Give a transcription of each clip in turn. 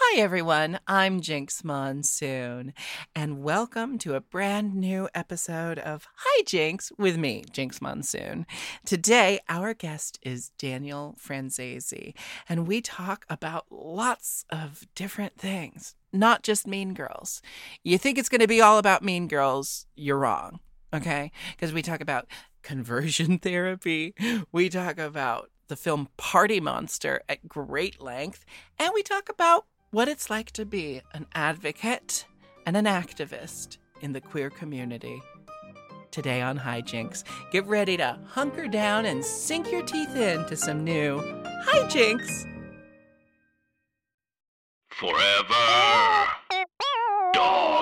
Hi, everyone. I'm Jinx Monsoon, and welcome to a brand new episode of Hi Jinx with me, Jinx Monsoon. Today, our guest is Daniel Franzese, and we talk about lots of different things, not just Mean Girls. You think it's going to be all about Mean Girls, you're wrong, okay? Because we talk about conversion therapy, we talk about the film Party Monster at great length, and we talk about what it's like to be an advocate and an activist in the queer community. Today on Hi Jinx, get ready to hunker down and sink your teeth into some new hijinks. Forever. Dog.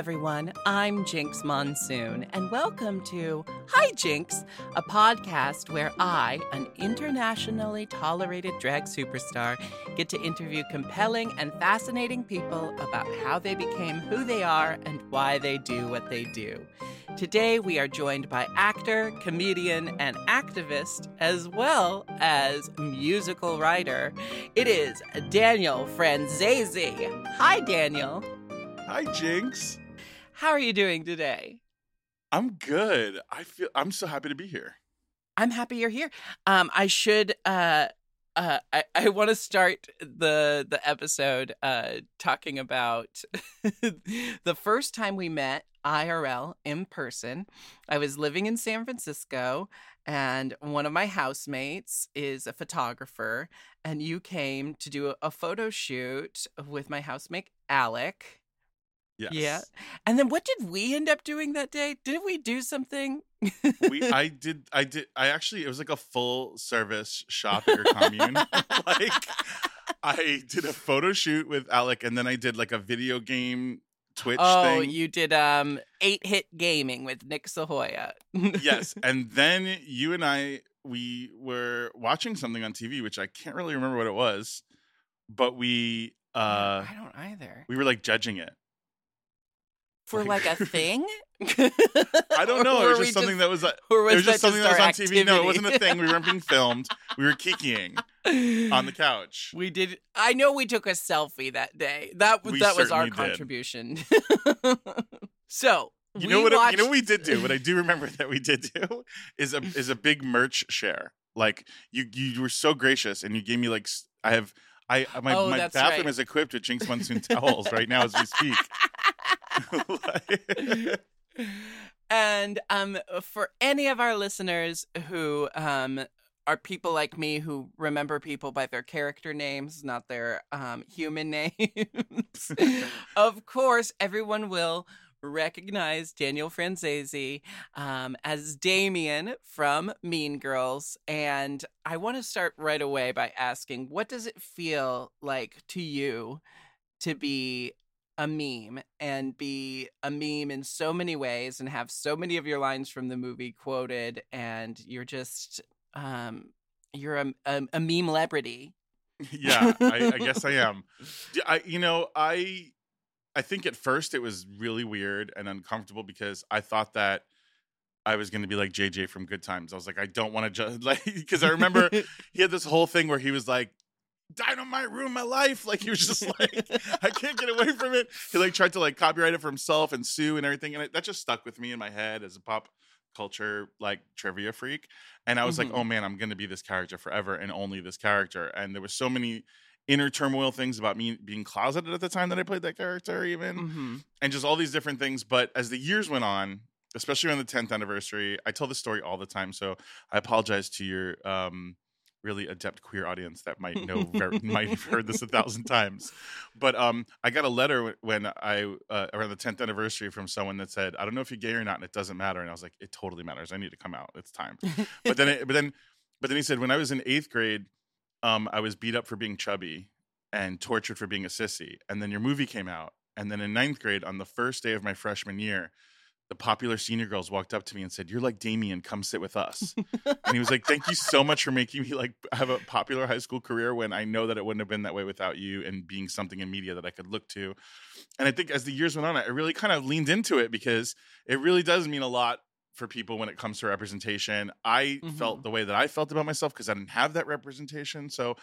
everyone. I'm Jinx Monsoon, and welcome to Hi Jinx, a podcast where I, an internationally tolerated drag superstar, get to interview compelling and fascinating people about how they became who they are and why they do what they do. Today, we are joined by actor, comedian, and activist, as well as musical writer. It is Daniel Franzese. Hi, Daniel. Hi, Jinx. How are you doing today? I'm good. I feel I'm so happy to be here. I'm happy you're here. Um, I should. Uh, uh, I, I want to start the the episode uh, talking about the first time we met IRL in person. I was living in San Francisco, and one of my housemates is a photographer, and you came to do a, a photo shoot with my housemate Alec. Yes. Yeah. And then what did we end up doing that day? Did we do something? we I did I did I actually it was like a full service shop at your commune. like I did a photo shoot with Alec and then I did like a video game Twitch thing. oh, thing. you did um eight hit gaming with Nick Sahoya. yes. And then you and I we were watching something on TV, which I can't really remember what it was, but we uh I don't either. we were like judging it. For like a thing? I don't know. It was just we something that was. Uh, or was it was just something just that was on TV. No, it wasn't a thing. We weren't being filmed. We were kikiing on the couch. We did. I know we took a selfie that day. That We that was our did. contribution. so You know what? Watched... You know what we did do. What I do remember that we did do is a is a big merch share. Like you you were so gracious and you gave me like I have I my Oh, my bathroom right. is equipped with Jinx Monsoon towels right now as we speak. And um, for any of our listeners who um, are people like me who remember people by their character names, not their um, human names, of course, everyone will recognize Daniel Franzese um, as Damien from Mean Girls. And I want to start right away by asking what does it feel like to you to be a meme and be a meme in so many ways and have so many of your lines from the movie quoted and you're just um you're a a, a meme celebrity yeah, I, I guess I am. I, you know, I, I think at first it was really weird and uncomfortable because I thought that I was going to be like JJ from Good Times. I was like, I don't want to just like because I remember he had this whole thing where he was like, "Dynamite ruined my life." Like he was just like, I can't get away from it. He like tried to like copyright it for himself and sue and everything, and it, that just stuck with me in my head as a pop culture like trivia freak. And I was Mhm. like, oh man, I'm going to be this character forever and only this character. And there was so many inner turmoil things about me being closeted at the time that I played that character, even hmm and just all these different things. But as the years went on, especially on the 10th anniversary, I tell this story all the time. So I apologize to your um really adept queer audience that might know very, might have heard this a thousand times. But um, I got a letter when I uh, around the tenth anniversary from someone that said, "I don't know if you're gay or not, and it doesn't matter." And I was like, "It totally matters. I need to come out. It's time." but then, it, but then, but then he said, when I was in eighth grade, um, I was beat up for being chubby and tortured for being a sissy. And then your movie came out, and then in ninth grade, on the first day of my freshman year, the popular senior girls walked up to me and said, "You're like Damien. Come sit with us." and he was like, "Thank you so much for making me like have a popular high school career when I know that it wouldn't have been that way without you and being something in media that I could look to." And I think as the years went on, I really kind of leaned into it because it really does mean a lot for people when it comes to representation. I Mhm. felt the way that I felt about myself because I didn't have that representation. So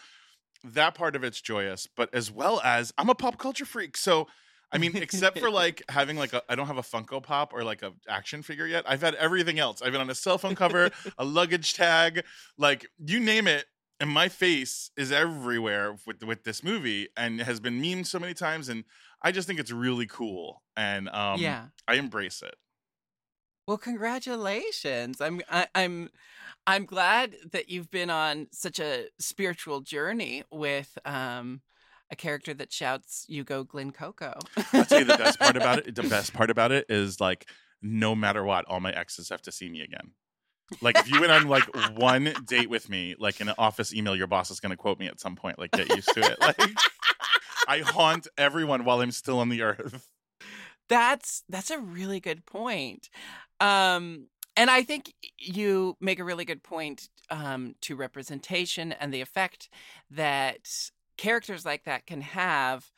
that part of it's joyous, but as well as I'm a pop culture freak. So I mean, except for like having like a I don't have a Funko Pop or like a action figure yet. I've had everything else. I've been on a cell phone cover, a luggage tag, like you name it. And my face is everywhere with with this movie and has been memed so many times. And I just think it's really cool. And um yeah. I embrace it. Well, congratulations. I'm I, I'm I'm glad that you've been on such a spiritual journey with um a character that shouts "You go, Glen Coco." I'll tell you the best part about it. The best part about it is like no matter what, all my exes have to see me again. Like if you went on like one date with me, like in an office email, your boss is going to quote me at some point. Like get used to it. Like I haunt everyone while I'm still on the earth. That's that's a really good point. Um and I think you make a really good point um, to representation and the effect that characters like that can have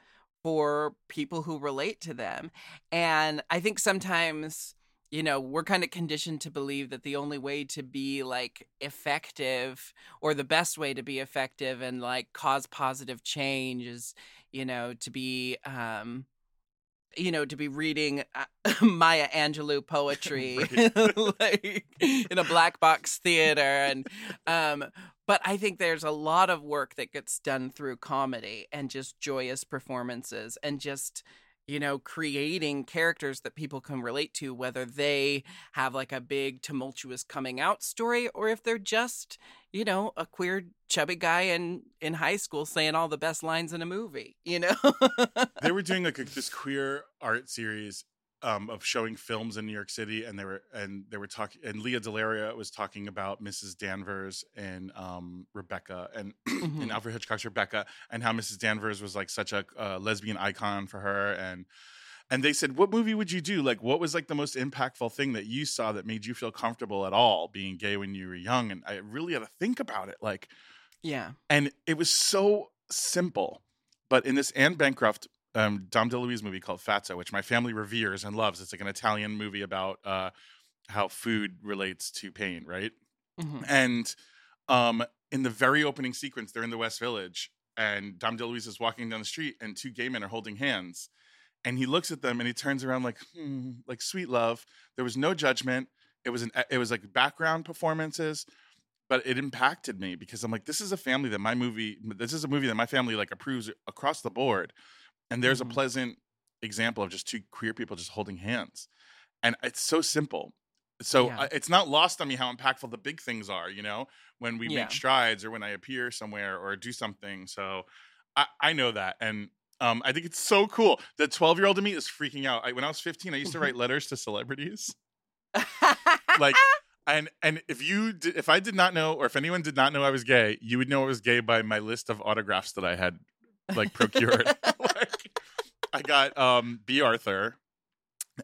for people who relate to them. And I think sometimes, you know, we're kind of conditioned to believe that the only way to be like effective or the best way to be effective and like cause positive change is, you know, to be um you know, to be reading uh, Maya Angelou poetry like in a black box theater and um but I think there's a lot of work that gets done through comedy and just joyous performances and just you know creating characters that people can relate to whether they have like a big tumultuous coming out story or if they're just you know a queer chubby guy in in high school saying all the best lines in a movie you know? They were doing like a, this queer art series um, of showing films in New York City, and they were and they were talking, and Lea DeLaria was talking about Mrs. Danvers and um, Rebecca, and Mhm. and Alfred Hitchcock's Rebecca, and how Mrs. Danvers was like such a uh, lesbian icon for her, and and they said, "What movie would you do? Like, what was like the most impactful thing that you saw that made you feel comfortable at all being gay when you were young?" And I really had to think about it, like yeah and it was so simple. But in this Anne Bancroft, um, Dom DeLuise movie called Fatso, which my family reveres and loves, it's like an Italian movie about uh, how food relates to pain, right? Mhm. And um, in the very opening sequence, they're in the West Village, and Dom DeLuise is walking down the street, and two gay men are holding hands, and he looks at them and he turns around like, hmm, like sweet love. There was no judgment. It was an it was like background performances, but it impacted me because I'm like, this is a family that my movie, this is a movie that my family like approves across the board, and there's Mhm. a pleasant example of just two queer people just holding hands, and it's so simple. So Yeah. I, it's not lost on me how impactful the big things are, you know, when we Yeah. make strides or when I appear somewhere or do something. So I, I know that, and um, I think it's so cool. The 12 year old in me is freaking out. I, when I was 15, I used to write letters to celebrities like and and if you did, if I did not know or if anyone did not know I was gay, you would know I was gay by my list of autographs that I had like procured. I got um Bea Arthur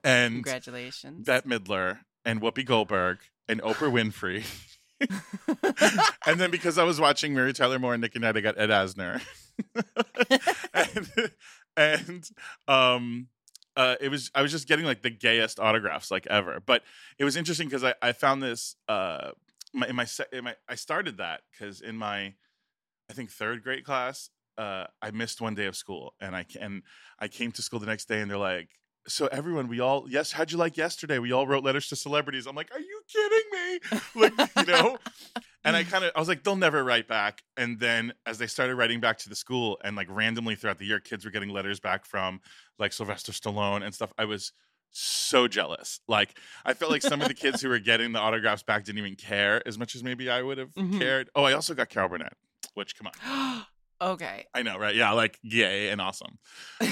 and congratulations Bette Midler and Whoopi Goldberg and Oprah Winfrey. and then because I was watching Mary Tyler Moore and Nick at Nite, I got Ed Asner. and, and um uh, it was I was just getting like the gayest autographs like ever. But it was interesting because I, I found this uh my, in my in my I started that because in my I think third grade class uh I missed one day of school and I and I came to school the next day and they're like so everyone we all yes how'd you like yesterday we all wrote letters to celebrities I'm like are you kidding me like you know and I kind of I was like they'll never write back and then as they started writing back to the school and like randomly throughout the year kids were getting letters back from like Sylvester Stallone and stuff I was so jealous. Like I felt like some of the kids who were getting the autographs back didn't even care as much as maybe I would have Mhm. cared. Oh, I also got Carol Burnett, which come on. okay. I know, right? Yeah, like yay and awesome.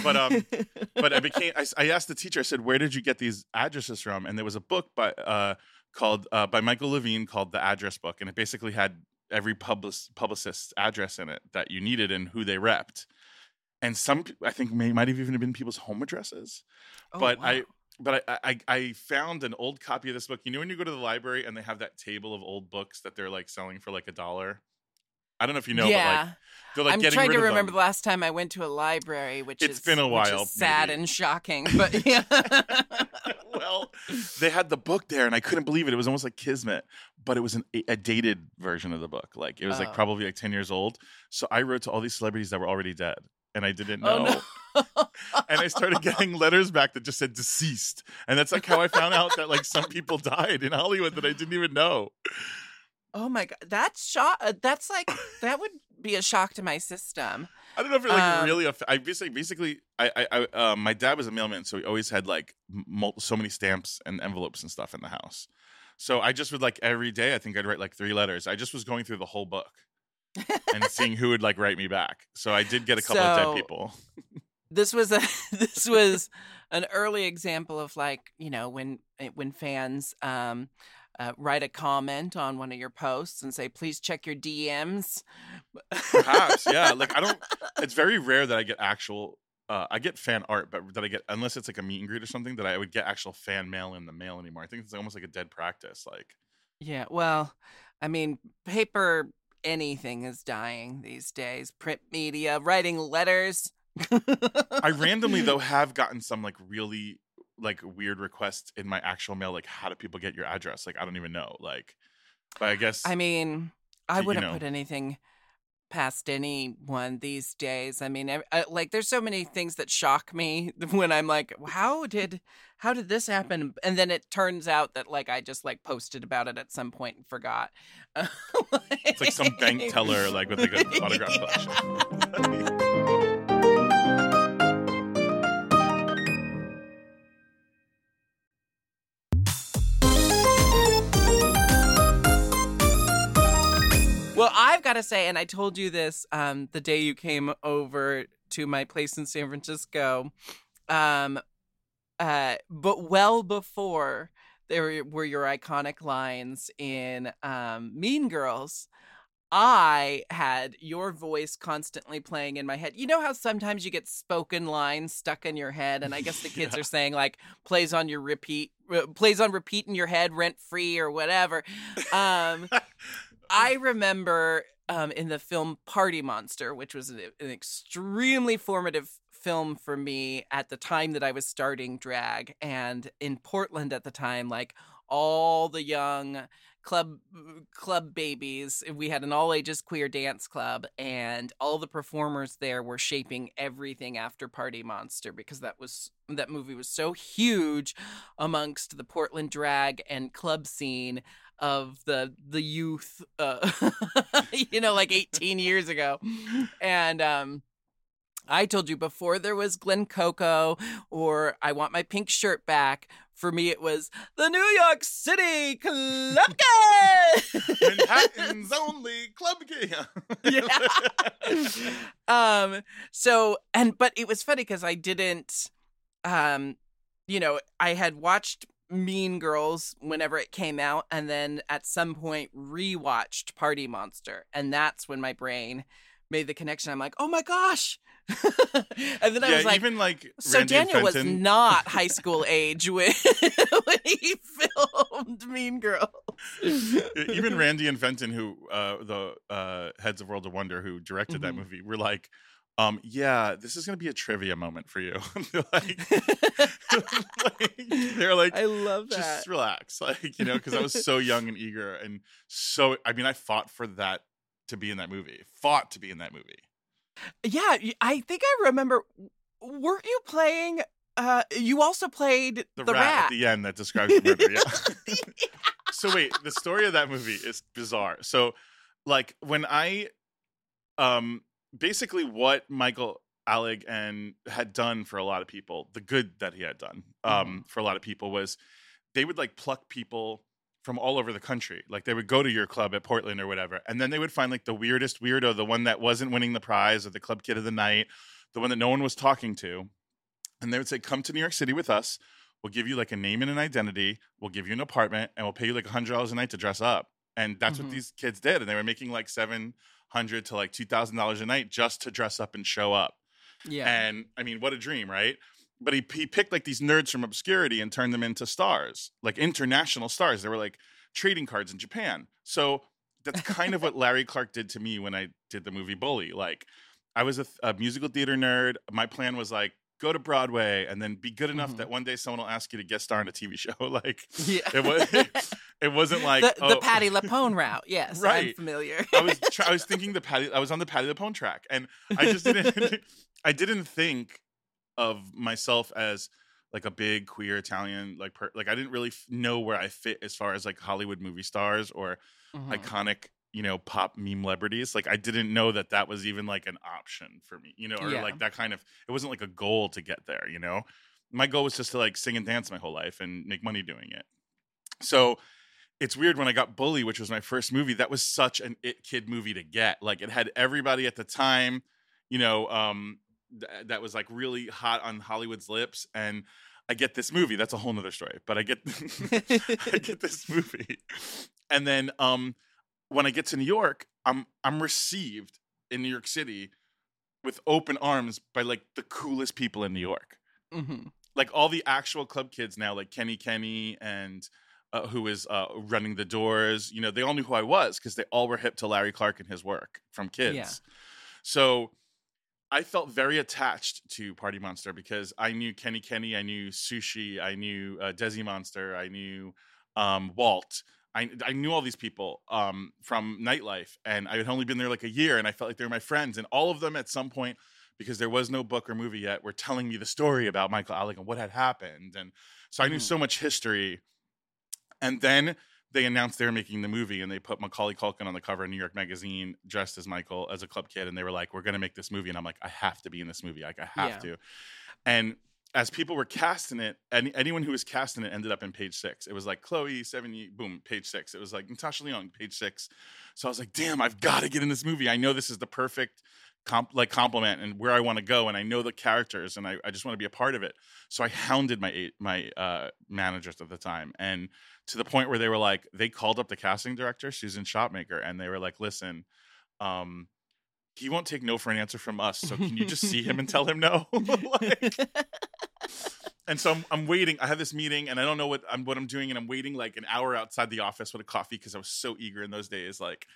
But um but I became I, I asked the teacher I said, "Where did you get these addresses from?" And there was a book by uh called uh by Michael Levine called The Address Book and it basically had every public publicist's address in it that you needed and who they repped. And some I think may might have even been people's home addresses Oh, but wow. I but I, I I found an old copy of this book. You know when you go to the library and they have that table of old books that they're like selling for like a dollar. I don't know if you know, yeah. but like they're like I'm trying to remember them. the last time I went to a library, which It's is been a while, sad maybe. and shocking. But yeah, well, they had the book there, and I couldn't believe it. It was almost like Kismet, but it was an, a dated version of the book. Like it was Oh. like probably like ten years old. So I wrote to all these celebrities that were already dead, and I didn't Oh, know. no. and I started getting letters back that just said deceased, and that's like how I found out that like some people died in Hollywood that I didn't even know. Oh my god, that's shock. uh, That's like that would be a shock to my system. I don't know if it like Um, really. Aff- I basically, basically, I, I, I uh, my dad was a mailman, so he always had like mul- so many stamps and envelopes and stuff in the house. So I just would like every day. I think I'd write like three letters. I just was going through the whole book and seeing who would like write me back. So I did get a couple of dead people. this was a this was an early example of like you know when eh, when fans um uh, write a comment on one of your posts and say please check your DMs. Perhaps, yeah. Like I don't. It's very rare that I get actual. Uh, I get fan art, but that I get unless it's like a meet and greet or something that I would get actual fan mail in the mail anymore. I think it's almost like a dead practice. Like Yeah, well, I mean, paper anything is dying these days. Print media, writing letters. I randomly though have gotten some like really like weird requests in my actual mail. Like, how do people get your address? Like, I don't even know. Like, but I guess I mean, I you wouldn't know. put anything past anyone these days. I mean, ev- I, like there's so many things that shock me when I'm like, how did how did this happen? And then it turns out that like I just like posted about it at some point and forgot. it's like some bank teller like with like an autograph collection. Well, I've got to say, and I told you this um, the day you came over to my place in San Francisco, um, uh, but well before there were your iconic lines in um, Mean Girls. I had your voice constantly playing in my head. You know how sometimes you get spoken lines stuck in your head, and I guess the kids Yeah. are saying like plays on your repeat, uh, plays on repeat in your head, rent free or whatever. Um, I remember um, in the film Party Monster, which was an, an extremely formative film for me at the time that I was starting drag, and in Portland at the time, like all the young club club babies we had an all ages queer dance club and all the performers there were shaping everything after party monster because that was that movie was so huge amongst the portland drag and club scene of the the youth uh you know like 18 years ago and um I told you before there was Glen Coco or I want my pink shirt back. For me, it was the New York City Club. Manhattan's only club game. yeah. um. So and but it was funny because I didn't, um, you know, I had watched Mean Girls whenever it came out, and then at some point rewatched Party Monster, and that's when my brain made the connection. I'm like, oh my gosh. and then I was like, even like so Randy Daniel was not high school age when when he filmed Mean Girls. even Randy and Fenton, who uh, the uh, heads of World of Wonder, who directed that Mhm. movie, were like, um, "Yeah, this is going to be a trivia moment for you." they're like, like, they're like, I love that. just relax, like you know, because I was so young and eager, and so I mean, I fought for that to be in that movie, fought to be in that movie. Yeah, I think I remember. Weren't you playing? Uh, you also played The, the, rat, at the end that describes the murder. Yeah. so wait, the story of that movie is bizarre. So like when I um basically what Michael Alig and had done for a lot of people, the good that he had done um, for a lot of people was they would like pluck people from all over the country. Like they would go to your club at Portland or whatever, and then they would find like the weirdest weirdo, the one that wasn't winning the prize or the club kid of the night, the one that no one was talking to, and they would say, "Come to New York City with us. We'll give you like a name and an identity. We'll give you an apartment, and we'll pay you like a hundred dollars a night to dress up." And that's Mhm. what these kids did, and they were making like seven hundred to like two thousand dollars a night just to dress up and show up. Yeah. And I mean, what a dream, right? But he, he picked like these nerds from obscurity and turned them into stars, like international stars. They were like trading cards in Japan. So that's kind of what Larry Clark did to me when I did the movie Bully. Like, I was a, a musical theater nerd. My plan was like, go to Broadway and then be good enough Mhm. that one day someone will ask you to guest star in a TV show. like, yeah. it was, it wasn't like the, the oh, Patti LuPone route. Yes, I'm Right. familiar. I was try- I was thinking the Patti I was on the Patti LuPone track and I just didn't I didn't think of myself as like a big queer Italian like per- like I didn't really f- know where I fit as far as like Hollywood movie stars or Mhm. iconic you know pop meme celebrities like I didn't know that that was even like an option for me you know or Yeah. like that kind of it wasn't like a goal to get there you know my goal was just to like sing and dance my whole life and make money doing it so it's weird when I got Bully, which was my first movie. That was such an it kid movie to get. Like it had everybody at the time, you know, um, th- that was like really hot on Hollywood's lips. And I get this movie. That's a whole nother story. But I get I get this movie, and then um, when I get to New York, I'm I'm received in New York City with open arms by like the coolest people in New York Mhm. like all the actual club kids now, like Kenny Kenny and uh, who is uh, running the doors, you know, they all knew who I was because they all were hip to Larry Clark and his work from kids. Yeah. So I felt very attached to Party Monster because I knew Kenny Kenny, I knew Sushi, I knew uh, Desi Monster, I knew um, Walt. I, I knew all these people um, from nightlife, and I had only been there like a year, and I felt like they were my friends. And all of them, at some point, because there was no book or movie yet, were telling me the story about Michael Alig and what had happened. And so I knew Mhm. so much history. And then they announced they were making the movie, and they put Macaulay Culkin on the cover of New York Magazine, dressed as Michael as a club kid, and they were like, "We're going to make this movie," and I'm like, "I have to be in this movie. Like, I have Yeah. to." And as people were casting it, any, anyone who was casting it ended up in page six. It was like Chloe, Sevigny, boom, page six. It was like Natasha Lyonne, page six. So I was like, damn, I've got to get in this movie. I know this is the perfect comp- like compliment and where I want to go, and I know the characters, and I, I just want to be a part of it. So I hounded my my uh, managers at the time, and to the point where they were like, they called up the casting director, Susan Shopmaker, and they were like, listen, um, he won't take no for an answer from us. So can you just see him and tell him no? Like- and so I'm, I'm waiting. I have this meeting, and I don't know what I'm what I'm doing, and I'm waiting like an hour outside the office with a coffee because I was so eager in those days. Like,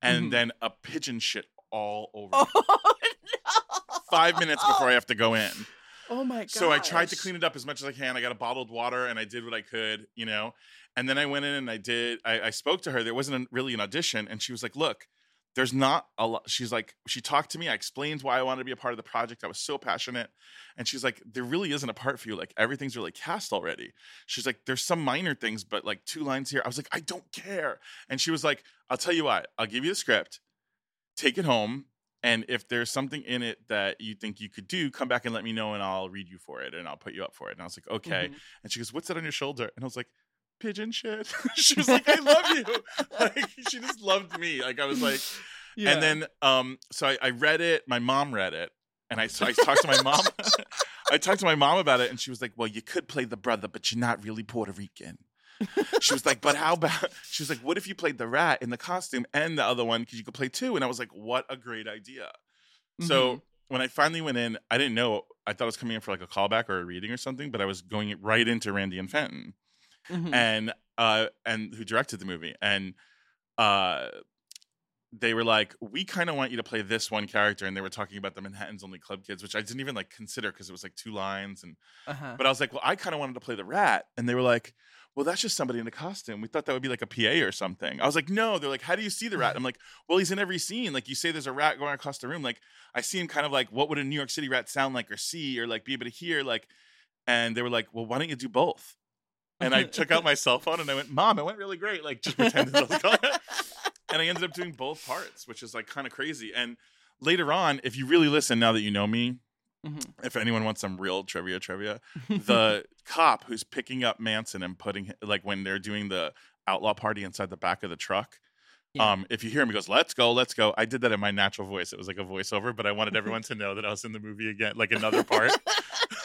and Mhm. then a pigeon shit all over. oh me. no! Five minutes before I have to go in. Oh my god! So I tried to clean it up as much as I can. I got a bottled water and I did what I could, you know. And then I went in and I did. I, I spoke to her. There wasn't a, really an audition, and she was like, "Look, there's not a lot." She's like, she talked to me. I explained why I wanted to be a part of the project. I was so passionate, and she's like, "There really isn't a part for you. Like everything's really cast already." She's like, "There's some minor things, but like two lines here." I was like, "I don't care." And she was like, "I'll tell you what. I'll give you the script. Take it home." And if there's something in it that you think you could do, come back and let me know, and I'll read you for it, and I'll put you up for it. And I was like, okay. Mhm. And she goes, "What's that on your shoulder?" And I was like, "Pigeon shit." she was like, "I love you." Like she just loved me. Like I was like, Yeah. and then um, so I, I read it. My mom read it, and I so I talked to my mom. I talked to my mom about it, and she was like, "Well, you could play the brother, but you're not really Puerto Rican." she was like, "But how about?" She was like, "What if you played the rat in the costume and the other one because you could play two? And I was like, "What a great idea!" So Mhm. when I finally went in, I didn't know. I thought I was coming in for like a callback or a reading or something, but I was going right into Randy and Fenton, Mhm. and uh, and who directed the movie, and uh, they were like, "We kind of want you to play this one character," and they were talking about the Manhattan's Only Club Kids, which I didn't even like consider because it was like two lines, and uh-huh. but I was like, "Well, I kind of wanted to play the rat," and they were like. Well, that's just somebody in a costume. We thought that would be like a PA or something. I was like, no. They're like, how do you see the rat? I'm like, well, he's in every scene. Like you say, there's a rat going across the room. Like I see him kind of like, what would a New York City rat sound like or see or like be able to hear? Like, and they were like, well, why don't you do both? And I took out my cell phone and I went, mom, it went really great. Like just pretended I was going. and I ended up doing both parts, which is like kind of crazy. And later on, if you really listen, now that you know me, Mhm. if anyone wants some real trivia trivia the cop who's picking up manson and putting like when they're doing the outlaw party inside the back of the truck Yeah. um if you hear him he goes let's go let's go i did that in my natural voice it was like a voiceover but i wanted everyone to know that i was in the movie again like another part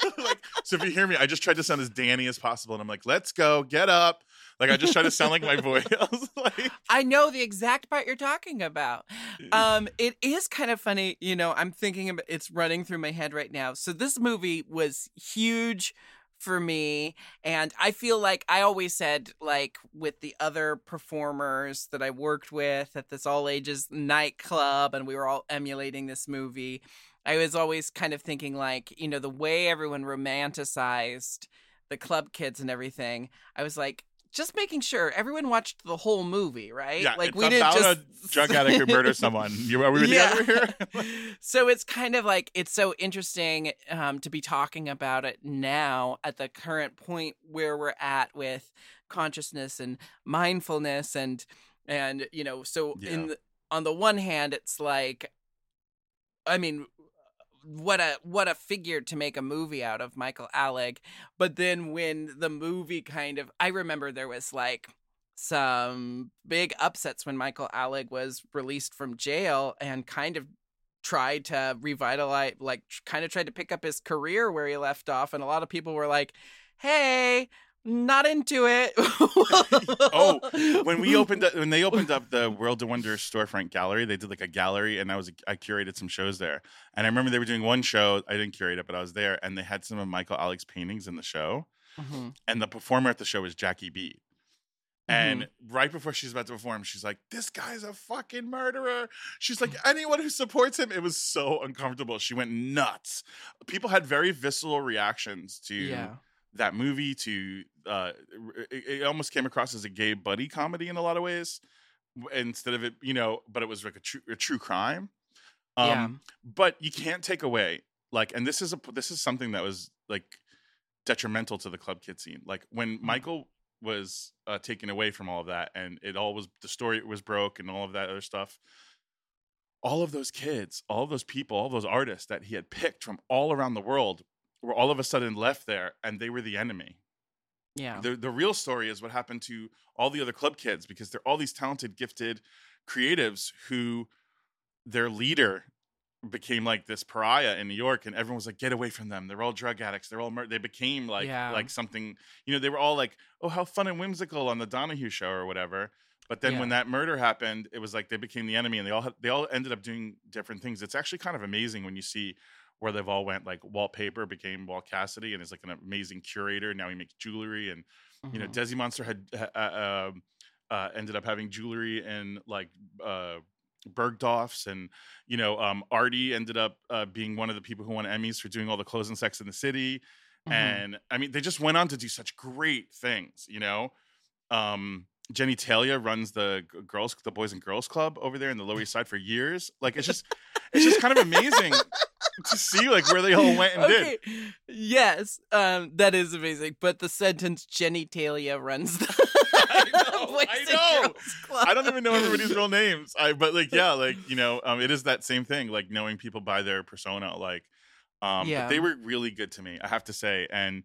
so if you hear me i just tried to sound as danny as possible and i'm like let's go get up like i just tried to sound like my voice i like I know the exact part you're talking about. Um, it is kind of funny, you know. I'm thinking about it's running through my head right now. So this movie was huge for me, and I feel like I always said, like with the other performers that I worked with at this all ages nightclub, and we were all emulating this movie. I was always kind of thinking, like, you know, the way everyone romanticized the club kids and everything. I was like. Just making sure everyone watched the whole movie, right? yeah like we didn't just a drug addict who murdered someone you are we together here so it's kind of like it's so interesting um, to be talking about it now at the current point where we're at with consciousness and mindfulness and and you know so Yeah. in the, on the one hand it's like i mean what a what a figure to make a movie out of Michael Alig. But then when the movie kind of I remember there was like some big upsets when Michael Alig was released from jail and kind of tried to revitalize like kind of tried to pick up his career where he left off. And a lot of people were like hey not into it Oh, when we opened up, when they opened up the World of Wonder storefront gallery, they did like a gallery, and I was I curated some shows there. And I remember they were doing one show. I didn't curate it, but I was there, and they had some of Michael Alig's paintings in the show. Mhm. And the performer at the show was Jackie B. And right before she's about to perform, she's like, "This guy's a fucking murderer." She's like, "Anyone who supports him." It was so uncomfortable. She went nuts. People had very visceral reactions to yeah that movie to uh it, it almost came across as a gay buddy comedy in a lot of ways instead of it you know but it was like a true a true crime. Um Yeah. but you can't take away like and this is a this is something that was like detrimental to the club kid scene. Like when michael was uh, taken away from all of that and it all was the story was broke and all of that other stuff all of those kids all of those people all those artists that he had picked from all around the world were all of a sudden left there and they were the enemy yeah the the real story is what happened to all the other club kids because they're all these talented, gifted creatives who their leader became like this pariah in New York, and everyone was like, "Get away from them! They're all drug addicts. They're all mur-. they became like Yeah. like something. You know, they were all like, oh, how fun and whimsical on the Donahue show or whatever." But then when that murder happened, it was like they became the enemy, and they all had, they all ended up doing different things. It's actually kind of amazing when you see where they've all went. Like Wallpaper became Walt Cassidy, and is like an amazing curator. Now he makes jewelry, and you know, Mhm. Desi Monster had uh, uh, uh, ended up having jewelry and like uh, Bergdorf's, and you know, um, Artie ended up uh, being one of the people who won Emmys for doing all the clothes and Sex in the City. Mhm. And I mean, they just went on to do such great things, you know. Um, Jenny Talia runs the girls, the Boys and Girls Club over there in the Lower East Side for years. Like, it's just, it's just kind of amazing to see like where they all went and did. Yes, um, that is amazing. But the sentence Jenny Talia runs the I know, I and know. Girls Club. I don't even know everybody's real names. I but like yeah, like you know, um, it is that same thing, like knowing people by their persona. Like, um, Yeah. but they were really good to me, I have to say, and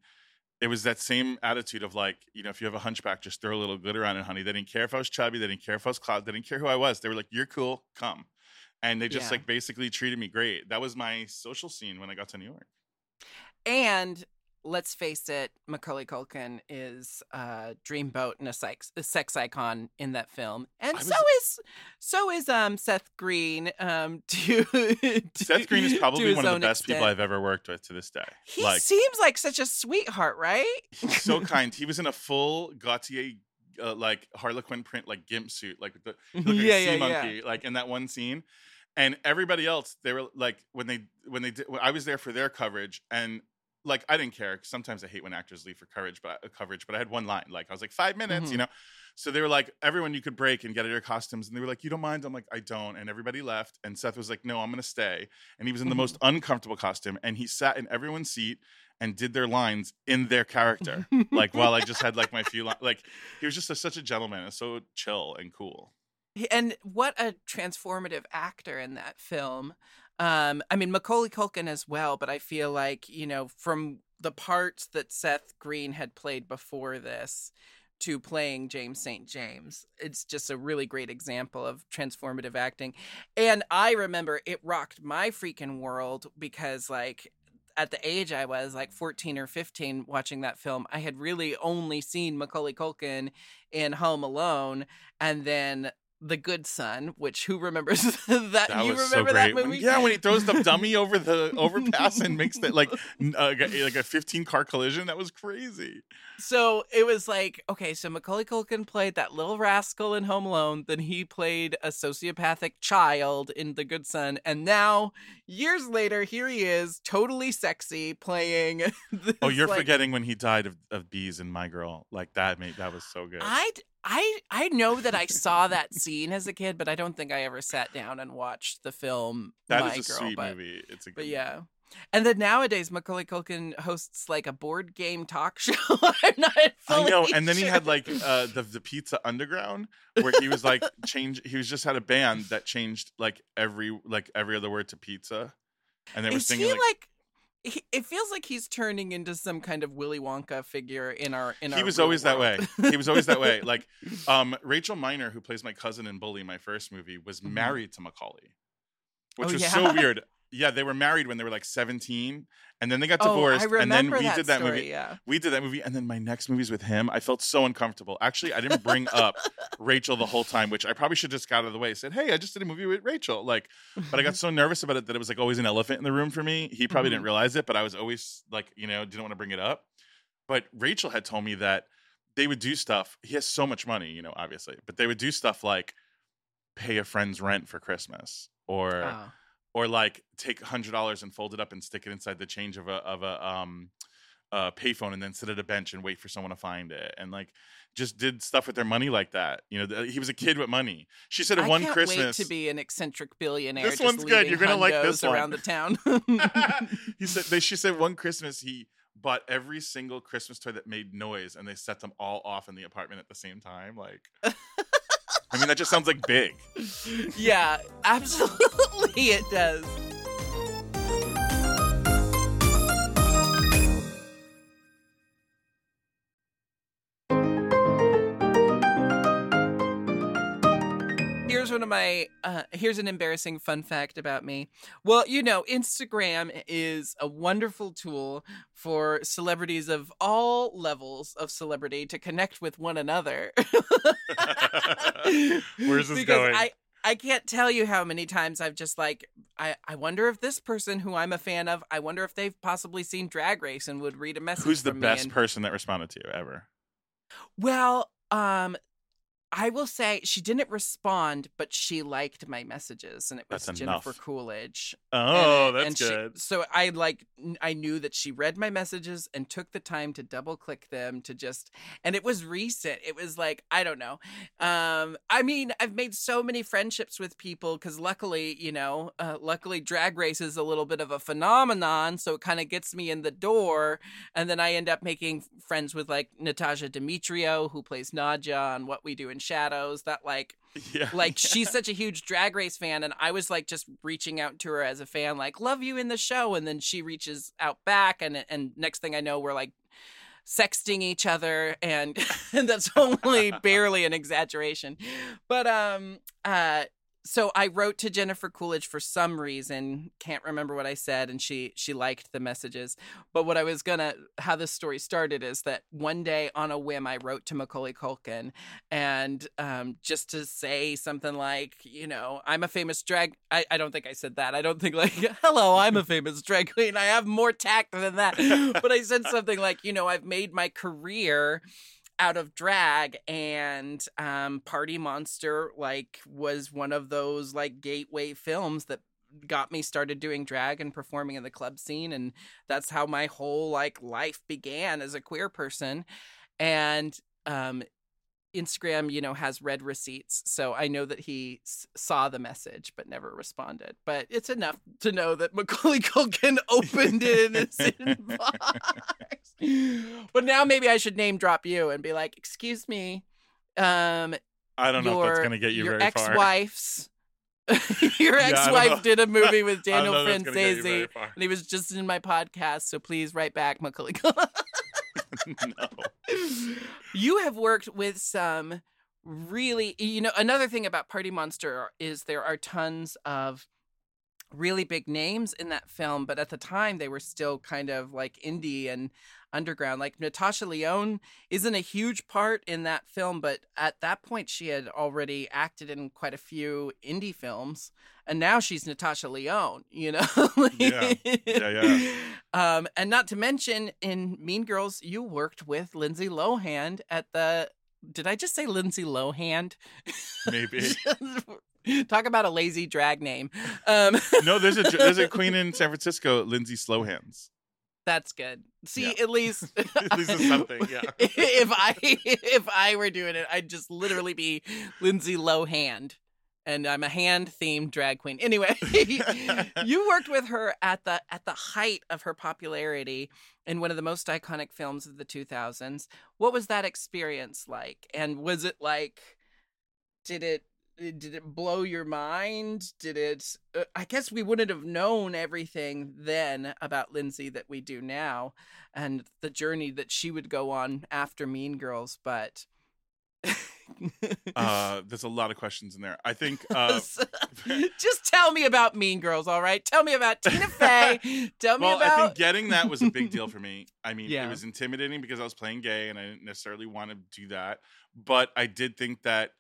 it was that same attitude of like, you know, if you have a hunchback, just throw a little glitter on it, honey. They didn't care if I was chubby, they didn't care if I was cloud, they didn't care who I was. They were like, you're cool, come, and they just Yeah. like basically treated me great. That was my social scene when I got to New York. And let's face it, Macaulay Culkin is a dreamboat and a sex, a sex icon in that film, and I so is so is um Seth Green. Um, to, to Seth Green is probably one of the best people. I've ever worked with to this day. He like, seems like such a sweetheart, right? He's so kind. He was in a full Gaultier uh, like Harlequin print like gimp suit, like the like yeah, a sea yeah, monkey, like in that one scene. And everybody else, they were like when they when they did. When I was there for their coverage, and like I didn't care. Sometimes I hate when actors leave for coverage, but uh, coverage. But I had one line, like I was like five minutes, Mhm. you know. So they were like, everyone you could break and get out your costumes, and they were like, you don't mind? I'm like, I don't. And everybody left, and Seth was like, no, I'm gonna stay. And he was in the most uncomfortable costume, and he sat in everyone's seat and did their lines in their character like while I just had like my few li- like he was just a, such a gentleman and so chill and cool. and what a transformative actor in that film Um, I mean Macaulay Culkin as well, but I feel like you know from the parts that Seth Green had played before this to playing James St. James. It's just a really great example of transformative acting. And I remember it rocked my freaking world because, like, at the age I was, like 14 or 15, watching that film, I had really only seen Macaulay Culkin in Home Alone. And then the Good Son, which who remembers that? That you was so remember that movie? Yeah, when he throws the dummy over the overpass and makes that like uh, like a 15 car collision, that was crazy. So it was like, okay, so Macaulay Culkin played that little rascal in Home Alone, then he played a sociopathic child in The Good Son, and now years later, here he is, totally sexy, playing. This, Oh, you're like, forgetting when he died of, of bees in My Girl. Like that made that was so good. I I I know that I saw that scene as a kid, but I don't think I ever sat down and watched the film. That My is a Girl, sweet but, movie. It's a good But yeah. And then nowadays, Macaulay Culkin hosts like a board game talk show. I'm not fully I know, and then he had like uh, the the Pizza Underground, where he was like change. He was just had a band that changed like every like every other word to pizza, and they were Is singing like, like? He- it feels like he's turning into some kind of Willy Wonka figure in our in our. he was always that way. He was always that way. Like um, Rachel Miner, who plays my cousin in Bully, my first movie, was Mhm. married to Macaulay, which Oh, was yeah? so weird. Yeah, they were married when they were like seventeen, and then they got Oh, divorced, I remember and then we that did that story, movie. Yeah. We did that movie, and then my next movies with him, I felt so uncomfortable. Actually, I didn't bring up Rachel the whole time, which I probably should just got out of the way. Said, "Hey, I just did a movie with Rachel." Like, but I got so nervous about it that it was like always an elephant in the room for me. He probably Mhm. didn't realize it, but I was always like, you know, didn't want to bring it up. But Rachel had told me that they would do stuff. He has so much money, you know, obviously, but they would do stuff like pay a friend's rent for Christmas, or Oh. Or like take a hundred dollars and fold it up and stick it inside the change of a of a um uh payphone and then sit at a bench and wait for someone to find it and like just did stuff with their money like that. You know, th- he was a kid with money. She said I one Christmas wait to be an eccentric billionaire. This one's good. You're gonna like this one. around the town. he said they she said one Christmas he bought every single Christmas toy that made noise and they set them all off in the apartment at the same time. Like I mean that just sounds like big. yeah, absolutely, it does. Here's one of my uh, here's an embarrassing fun fact about me. Well, you know, Instagram is a wonderful tool for celebrities of all levels of celebrity to connect with one another. Where's this because going? I I can't tell you how many times I've just like I I wonder if this person who I'm a fan of, I wonder if they've possibly seen Drag Race and would read a message. Who's the best and- person that responded to you ever? well, um, I will say she didn't respond, but she liked my messages, and it was That's Jennifer enough. Coolidge. Oh, And- that's and she- good. so I like I knew that she read my messages and took the time to double click them to just and it was recent. It was like I don't know. Um I mean, I've made so many friendships with people cuz luckily, you know, uh, luckily drag race is a little bit of a phenomenon, so it kind of gets me in the door and then I end up making friends with like Natasia Demetriou who plays Nadja on What We Do in Shadows. That like yeah. like she's such a huge drag race fan and i was like just reaching out to her as a fan like love you in the show and then she reaches out back and and next thing i know we're like sexting each other and and that's only barely an exaggeration but um uh so I wrote to Jennifer Coolidge for some reason, can't remember what I said, and she she liked the messages. But what I was gonna how this story started is that one day on a whim I wrote to Macaulay Culkin and um, just to say something like, you know, I'm a famous drag. I, I don't think I said that. I don't think like, hello, I'm a famous drag queen. I have more tact than that. But I said something like, you know, I've made my career out of drag and um party monster like was one of those like gateway films that got me started doing drag and performing in the club scene and that's how my whole like life began as a queer person and um Instagram, you know, has read receipts, so I know that he s- saw the message but never responded. But it's enough to know that Macaulay Culkin opened it in his inbox. but now maybe I should name drop you and be like, "Excuse me, um, I don't know if that's going to get you your very far. ex-wife's Your Yeah, ex-wife did a movie with Daniel know if that's gonna get you very Franzese, and he was just in my podcast. So please write back, Macaulay. no. you have worked with some really, you know, another thing about Party Monster is there are tons of really big names in that film, but at the time they were still kind of like indie and underground. Like Natasha Lyonne isn't a huge part in that film, but at that point she had already acted in quite a few indie films. And now she's Natasha Lyonne, you know? Yeah. Yeah, yeah. Um, and not to mention in Mean Girls, you worked with Lindsay Lohan at the did I just say Lindsay Lohan? Maybe. Talk about a lazy drag name. Um, No, there's a there's a queen in San Francisco, Lindsay Slowhands. That's good. See, Yeah. at least At least it's something, yeah. if I if I were doing it, I'd just literally be Lindsay Lohan, and I'm a hand themed drag queen. Anyway, you worked with her at the at the height of her popularity in one of the most iconic films of the 2000s. What was that experience like? And was it like did it did it blow your mind? Did it uh, I guess we wouldn't have known everything then about Lindsay that we do now and the journey that she would go on after Mean Girls, but Uh, there's a lot of questions in there. I think uh, just tell me about Mean Girls, all right? Tell me about Tina Fey. Tell me well, about I think getting that was a big deal for me. I mean, Yeah. it was intimidating because I was playing gay and I didn't necessarily want to do that. But I did think that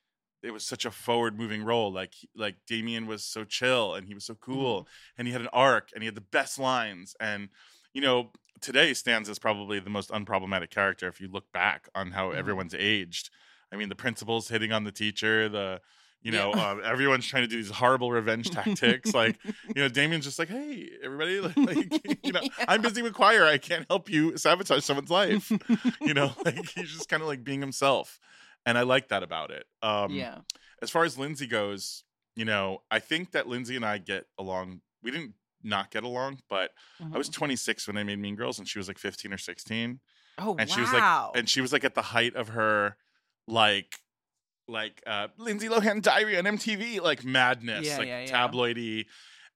it was such a forward moving role. Like like Damien was so chill and he was so cool and he had an arc and he had the best lines. And you know, today stands as probably the most unproblematic character if you look back on how Mhm. everyone's aged. I mean, the principal's hitting on the teacher, the you know, Yeah. um, everyone's trying to do these horrible revenge tactics. like, you know, Damien's just like, hey, everybody, like, like, you know, I'm busy with choir. I can't help you sabotage someone's life. you know, like he's just kind of like being himself. And I like that about it. Um, yeah. As far as Lindsay goes, you know, I think that Lindsay and I get along. We didn't not get along, but I was Mhm. 26 when I made Mean Girls and she was like 15 or 16 oh and wow. she was like and she was like at the height of her like like uh Lindsay Lohan diary on MTV like madness Yeah, like yeah, yeah. tabloidy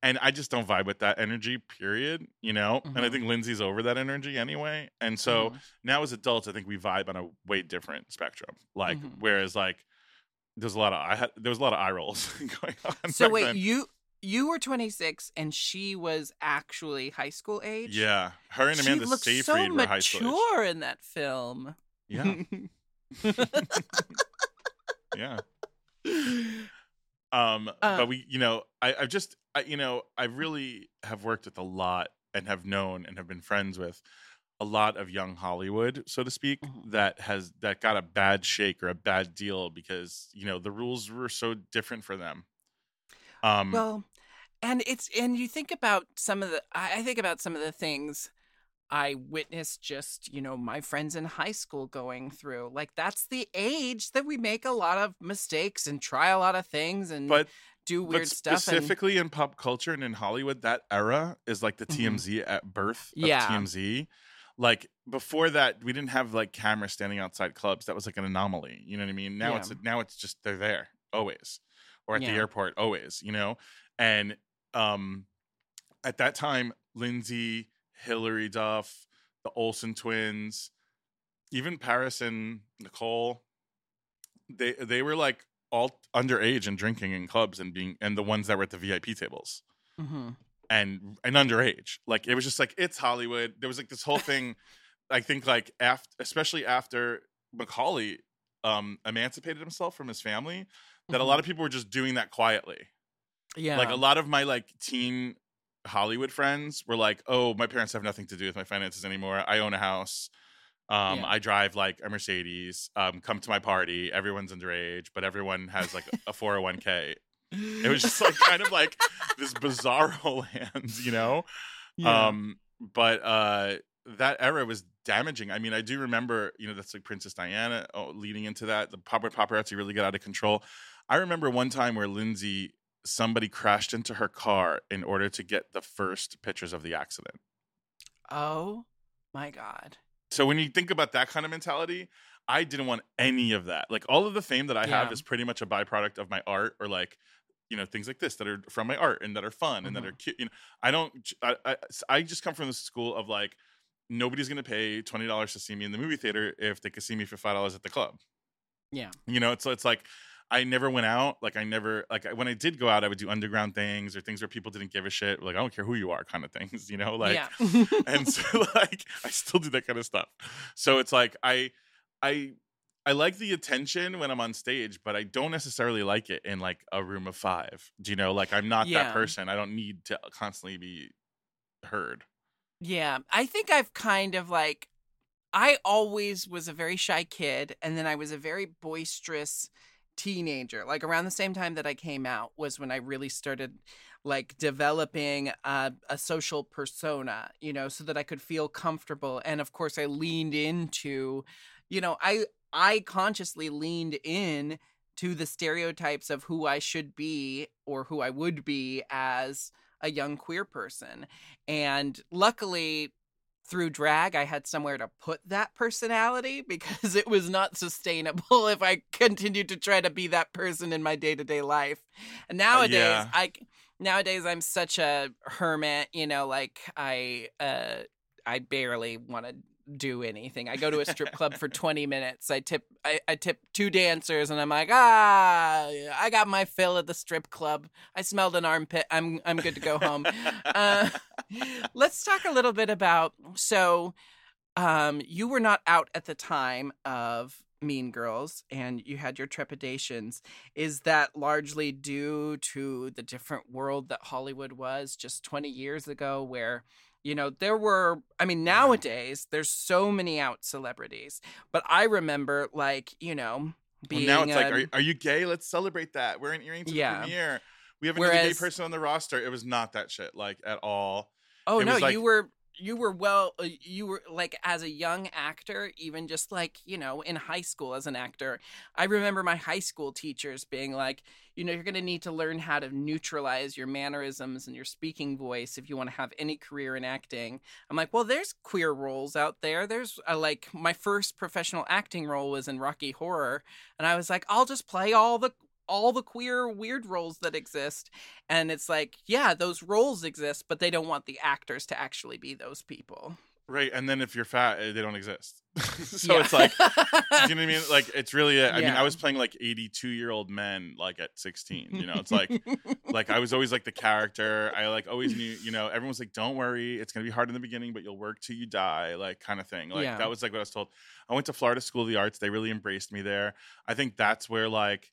and I just don't vibe with that energy period you know and I Mhm. think Lindsay's over that energy anyway and so Mhm. now as adults I think we vibe on a way different spectrum like Mhm. whereas like there's a lot of I had there was a lot of eye rolls going on So wait, then. you you were 26 and she was actually high school age? yeah her and she Amanda looked Seyfried so were high school age. mature in that film. yeah yeah um Uh, but we you know i i've just I, you know i really have worked with a lot and have known and have been friends with a lot of young hollywood so to speak Mhm. that has that got a bad shake or a bad deal because you know the rules were so different for them um Well, and it's and you think about some of the I think about some of the things I witnessed just, you know, my friends in high school going through. Like that's the age that we make a lot of mistakes and try a lot of things and but do weird but stuff and specifically in pop culture and in hollywood that era is like the tmz at birth of Yeah. tmz like before that we didn't have like cameras standing outside clubs. That was like an anomaly you know what i mean? Now it's now it's just they're there always or at the airport always you know? And um at that time lindsay hilary duff the olsen twins even paris and nicole they they were like all underage and drinking in clubs and being and the ones that were at the vip tables Mhm. and and underage. Like it was just like it's Hollywood. There was like this whole thing. I think like after, especially after Macaulay um emancipated himself from his family, that a Mhm. lot of people were just doing that quietly. Yeah. Like a lot of my like teen Hollywood friends were like, "Oh, my parents have nothing to do with my finances anymore. I own a house. Um, Yeah. I drive like a Mercedes. Um, come to my party. Everyone's underage, but everyone has like a 401k. It was just like kind of like this bizarro land, you know? Yeah. Um, but uh, that era was damaging. I mean, I do remember, you know, that's like Princess Diana oh, leading into that. The paparazzi really got out of control. I remember one time where Lindsay, somebody crashed into her car in order to get the first pictures of the accident. oh my god. So when you think about that kind of mentality, I didn't want any of that. Like all of the fame that I have is pretty much a byproduct of my art or like you know things like this that are from my art and that are fun and that mm-hmm. are cute. You know, I don't. I, I I just come from the school of like nobody's gonna pay twenty dollars to see me in the movie theater if they could see me for five dollars at the club. Yeah. You know, so it's like I never went out. Like I never like when I did go out, I would do underground things or things where people didn't give a shit. Like I don't care who you are, kind of things. You know, like yeah. and so like I still do that kind of stuff. So it's like I I I like the attention when I'm on stage, but I don't necessarily like it in like a room of five. Do you know? Like I'm not Yeah. that person. I don't need to constantly be heard. Yeah, I think I've kind of like I always was a very shy kid and then I was a very boisterous teenager. Like around the same time that I came out was when I really started like developing a, a social persona, you know, so that I could feel comfortable and of course I leaned into you know, I I consciously leaned in to the stereotypes of who I should be or who I would be as a young queer person. And luckily, through drag, I had somewhere to put that personality because it was not sustainable if I continued to try to be that person in my day to day life. And nowadays, yeah. I nowadays I'm such a hermit. You know, like I uh, I barely want to do anything. I go to a strip club for 20 minutes. I tip I, I tip two dancers and I'm like, "Ah, I got my fill at the strip club. I smelled an armpit. I'm I'm good to go home." uh, let's talk a little bit about so um you were not out at the time of Mean Girls and you had your trepidations. Is that largely due to the different world that Hollywood was just 20 years ago where you know, there were, I mean, nowadays there's so many out celebrities, but I remember like, you know, Well, being now it's like, um, are, are you gay? Let's celebrate that. We're in earring to Yeah. the premiere. We have another gay person on the roster. It was not that shit, like at all. Oh It no, like- you were you were well uh, you were like as a young actor even just like, you know, in high school as an actor. I remember my high school teachers being like, you know, you're going to need to learn how to neutralize your mannerisms and your speaking voice if you want to have any career in acting. I'm like, well, there's queer roles out there. There's uh, like my first professional acting role was in Rocky Horror, and I was like, I'll just play all the all the queer weird roles that exist. And it's like, yeah, those roles exist, but they don't want the actors to actually be those people. Right. And then if you're fat, eh, they don't exist. so Yeah. it's like, you know what I mean? Like, it's really, a, I mean, I was playing like 82 year old men, like at 16, you know, it's like, like I was always like the character. I like always knew, you know, everyone's like, don't worry, it's gonna be hard in the beginning, but you'll work till you die, like kind of thing. Like Yeah. that was like what I was told. I went to Florida School of the Arts. They really embraced me there. I think that's where like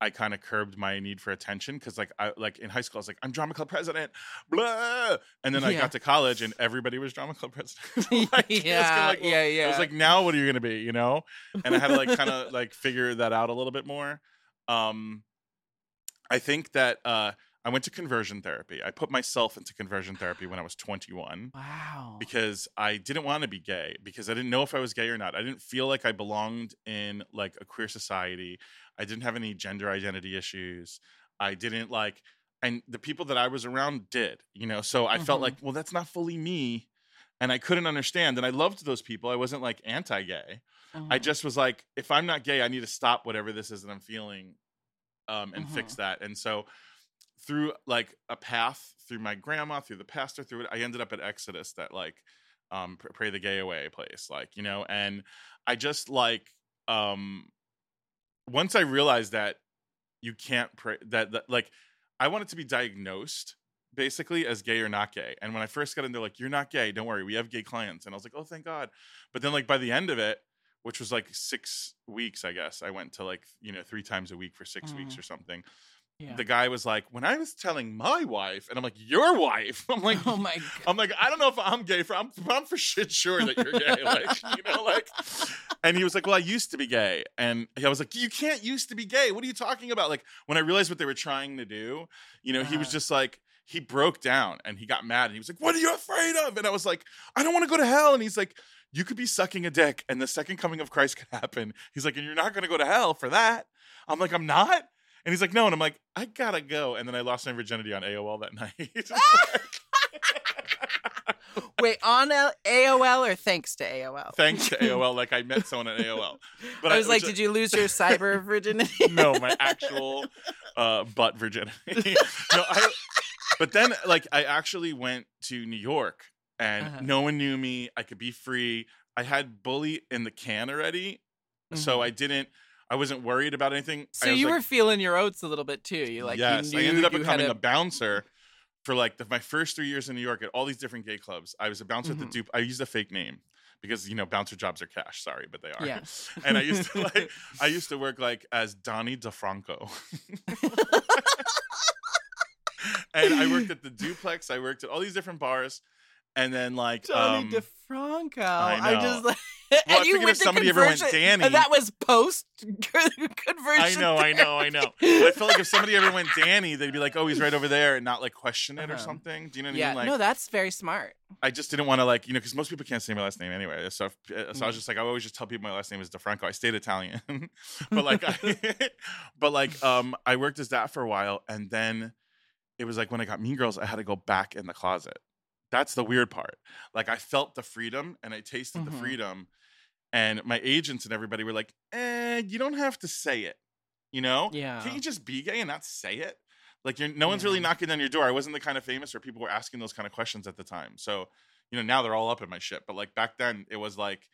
I kind of curbed my need for attention because like I like in high school I was like I'm drama club president, blah, and then I got to college and everybody was drama club president. Like, yeah, like, well, yeah, I yeah. was like, now what are you gonna be? You know? And I had to like kind of like figure that out a little bit more. Um, I think that uh, I went to conversion therapy. I put myself into conversion therapy when I was 21 wow. because I didn't want to be gay because I didn't know if I was gay or not. I didn't feel like I belonged in like a queer society. I didn't have any gender identity issues. I didn't like and the people that I was around did, you know. So I felt Mhm. like, well, that's not fully me. And I couldn't understand. And I loved those people. I wasn't like anti-gay. I Mhm. just was like, if I'm not gay, I need to stop whatever this is that I'm feeling um, and fix that. And so through like a path through my grandma, through the pastor, through it, I ended up at Exodus, that like um, pray the gay away place, like you know. And I just like um, once I realized that you can't pray that, that like I wanted to be diagnosed basically as gay or not gay. And when I first got in, they're like, "You're not gay. Don't worry, we have gay clients." And I was like, "Oh, thank God." But then like by the end of it, which was like six weeks, I guess I went to like you know three times a week for 6 weeks Mhm. or something yeah. the guy was like, when I was telling my wife, and I'm like, your wife. I'm like, oh my god. I'm like, I don't know if I'm gay. For I'm, I'm for shit sure that you're gay. Like, you know, like. And he was like, well, I used to be gay, and I was like, you can't used to be gay. What are you talking about? Like, when I realized what they were trying to do, you know, he was Uh-huh. just like. He broke down and he got mad and he was like, What are you afraid of? And I was like, I don't want to go to hell. And he's like, You could be sucking a dick and the second coming of Christ could happen. He's like, And you're not going to go to hell for that. I'm like, I'm not. And he's like, no. And I'm like, I gotta go. And then I lost my virginity on AOL that night. Wait, on L- AOL or thanks to AOL? Thanks to AOL, like I met someone at AOL. But I was like, which- did you lose your cyber virginity? no, my actual uh, butt virginity. no, I, but then like I actually went to New York and Uh-huh. no one knew me. I could be free. I had bully in the can already, so Mhm. I didn't. I wasn't worried about anything. So I was you like, were feeling your oats a little bit too. You like, you yes, I ended up becoming a- a bouncer for like the, my first three years in New York at all these different gay clubs. I was a bouncer Mhm. at the Dupe. I used a fake name because you know bouncer jobs are cash. Sorry, but they are. Yeah. and I used to like I used to work like as Donnie DeFranco. and I worked at the duplex, I worked at all these different bars, and then like Johnny um DeFranco. I I, just like, and you went if to somebody ever went Danny- and that was post conversion. I know, I know, I know. I felt like if somebody ever went Danny, they'd be like, "Oh, he's right over there," and not like question it or Uh-huh. something. Do you know what I Yeah, mean? Like, no, that's very smart. I just didn't want to like you know because most people can't say my last name anyway. So if, uh, so I Mm. was just like I always just tell people my last name is DeFranco. I stayed Italian, but like I, but like um I worked as that for a while, and then it was like when I got Mean Girls, I had to go back in the closet. That's the weird part. Like I felt the freedom and I tasted the Mhm. freedom, and my agents and everybody were like, "Eh, you don't have to say it." You know? Yeah. Can't you just be gay and not say it? Like you're no one's really knocking on your door. I wasn't the kind of famous where people were asking those kind of questions at the time. So, you know, now they're all up in my shit. But like back then it was like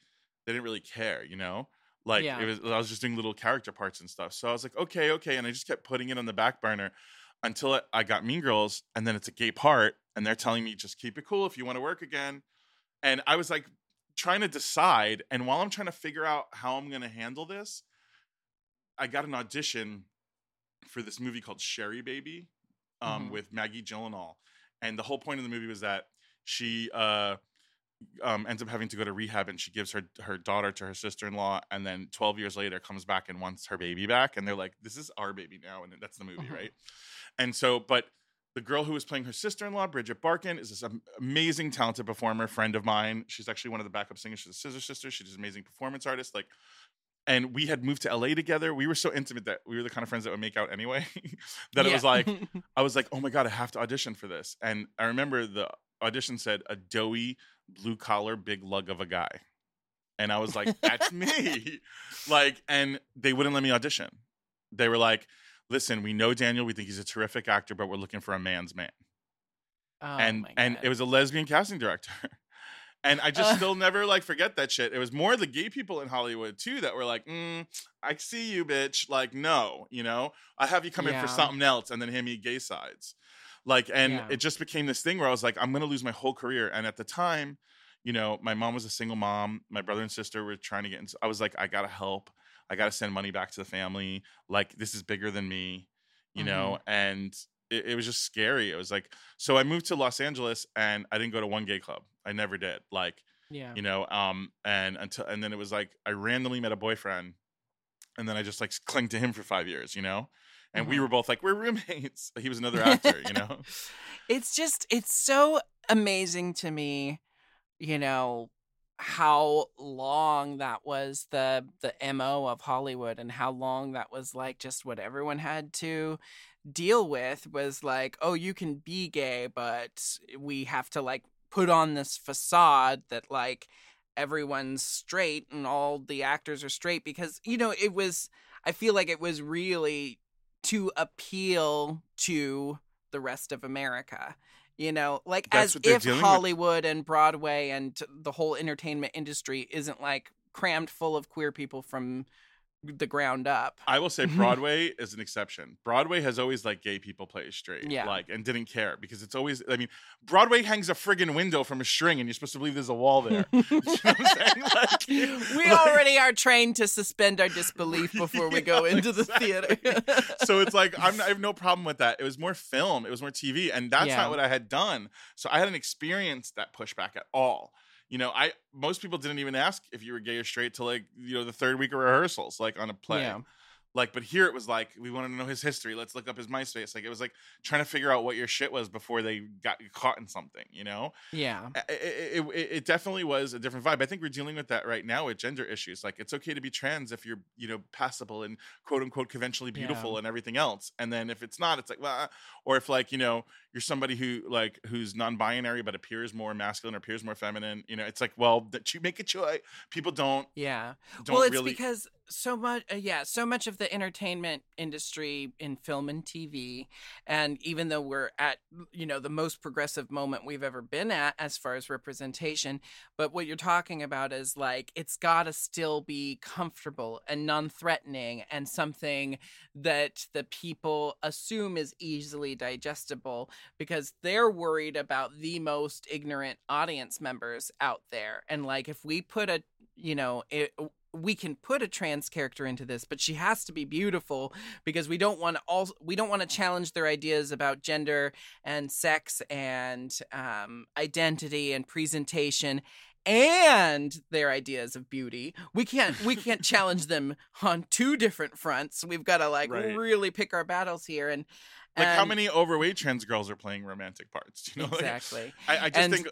they didn't really care, you know? Like Yeah. it was I was just doing little character parts and stuff. So I was like, okay, okay. And I just kept putting it on the back burner until I got Mean Girls, and then it's a gay part, and they're telling me just keep it cool if you want to work again. And I was like trying to decide, and while I'm trying to figure out how I'm gonna handle this, I got an audition for this movie called Sherrybaby um, Mhm. with Maggie Gyllenhaal, and the whole point of the movie was that she uh, um, ends up having to go to rehab, and she gives her her daughter to her sister in law, and then 12 years later comes back and wants her baby back, and they're like, "This is our baby now," and that's the movie, Mhm. right? And so, but the girl who was playing her sister-in-law, Bridget Barkan, is this amazing, talented performer, friend of mine. She's actually one of the backup singers for the Scissor Sisters. She's an amazing performance artist. Like, and we had moved to LA together. We were so intimate that we were the kind of friends that would make out anyway. that it was like, I was like, oh my god, I have to audition for this. And I remember the audition said a doughy, blue collar, big lug of a guy, and I was like, that's me. Like, and they wouldn't let me audition. They were like, listen, we know Daniel. We think he's a terrific actor, but we're looking for a man's man. Oh and and it was a lesbian casting director. And I just Uh. still never like forget that shit. It was more the gay people in Hollywood too that were like, mm, "I see you, bitch." Like, no, you know, I have you come in for something else, and then hand me gay sides. Like, and Yeah. it just became this thing where I was like, I'm gonna lose my whole career. And at the time, you know, my mom was a single mom. My brother and sister were trying to get into. I was like, I gotta help. I gotta send money back to the family. Like, this is bigger than me, you know. And it, it was just scary. It was like, so I moved to Los Angeles, and I didn't go to one gay club. I never did. Like, yeah. you know um and until and then it was like i randomly met a boyfriend and then i just like clung to him for five years you know and we Mhm. were both like we're roommates he was another actor you know it's just it's so amazing to me you know how long that was the the mo of hollywood and how long that was like just what everyone had to deal with was like oh you can be gay but we have to like put on this facade that like everyone's straight and all the actors are straight because you know it was i feel like it was really to appeal to the rest of America. You know, like That's as if dealing with. Hollywood and Broadway and the whole entertainment industry isn't like crammed full of queer people from the ground up. i will say broadway is an exception broadway has always like gay people play straight Yeah. like and didn't care because it's always i mean broadway hangs a friggin window from a string and you're supposed to believe there's a wall there you know what i'm saying like we like- already are trained to suspend our disbelief before we go Yeah, into the theater. so it's like I'm, I have no problem with that. It was more film, it was more TV, and that's Yeah. not what I had done. So I hadn't experienced that pushback at all. You know, I most people didn't even ask if you were gay or straight till like you know the third week of rehearsals, like on a play. Yeah. Like, but here it was like we wanted to know his history. Let's look up his MySpace. Like it was like trying to figure out what your shit was before they got caught in something. You know, yeah. it, it, it, it definitely was a different vibe. I think we're dealing with that right now with gender issues. Like it's okay to be trans if you're, you know, passable and quote unquote conventionally beautiful Yeah. and everything else. And then if it's not, it's like, well, or if like, you know, you're somebody who like who's non-binary but appears more masculine or appears more feminine you know it's like well that you make a choice people don't Yeah. don't well, it's really because so much, uh, yeah, so much of the entertainment industry in film and TV, and even though we're at, you know, the most progressive moment we've ever been at as far as representation, but what you're talking about is like it's got to still be comfortable and non-threatening and something that the people assume is easily digestible because they're worried about the most ignorant audience members out there, and like if we put a you know it, we can put a trans character into this but she has to be beautiful because we don't want to all we don't want to challenge their ideas about gender and sex and um, identity and presentation and their ideas of beauty. We can't we can't challenge them on two different fronts. We've got to like Right. really pick our battles here. And like how many overweight trans girls are playing romantic parts? You know Like, exactly. I, I just And- think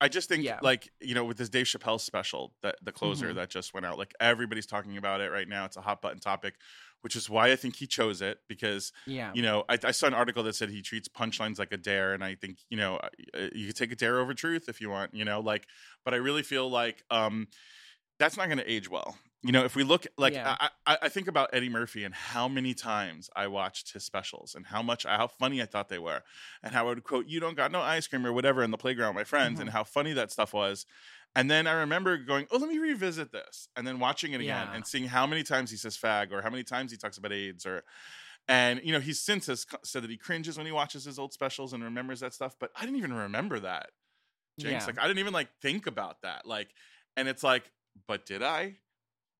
I just think Yeah. like you know with this Dave Chappelle special that the closer Mhm. that just went out like everybody's talking about it right now. It's a hot button topic which is why I think he chose it because yeah. you know I, I saw an article that said he treats punchlines like a dare and I think you know uh, you could take a dare over truth if you want you know like but I really feel like um that's not going to age well you know if we look like Yeah. I, I I think about Eddie Murphy and how many times I watched his specials and how much how funny I thought they were and how I would quote, "You don't got no ice cream" or whatever in the playground with my friends, and mm-hmm. how funny that stuff was. And then I remember going, "Oh, let me revisit this," and then watching it again Yeah. and seeing how many times he says "fag" or how many times he talks about AIDS or. And you know he since has said that he cringes when he watches his old specials and remembers that stuff, but I didn't even remember that. Jinx, Yeah. like I didn't even like think about that. Like, and it's like, but did I?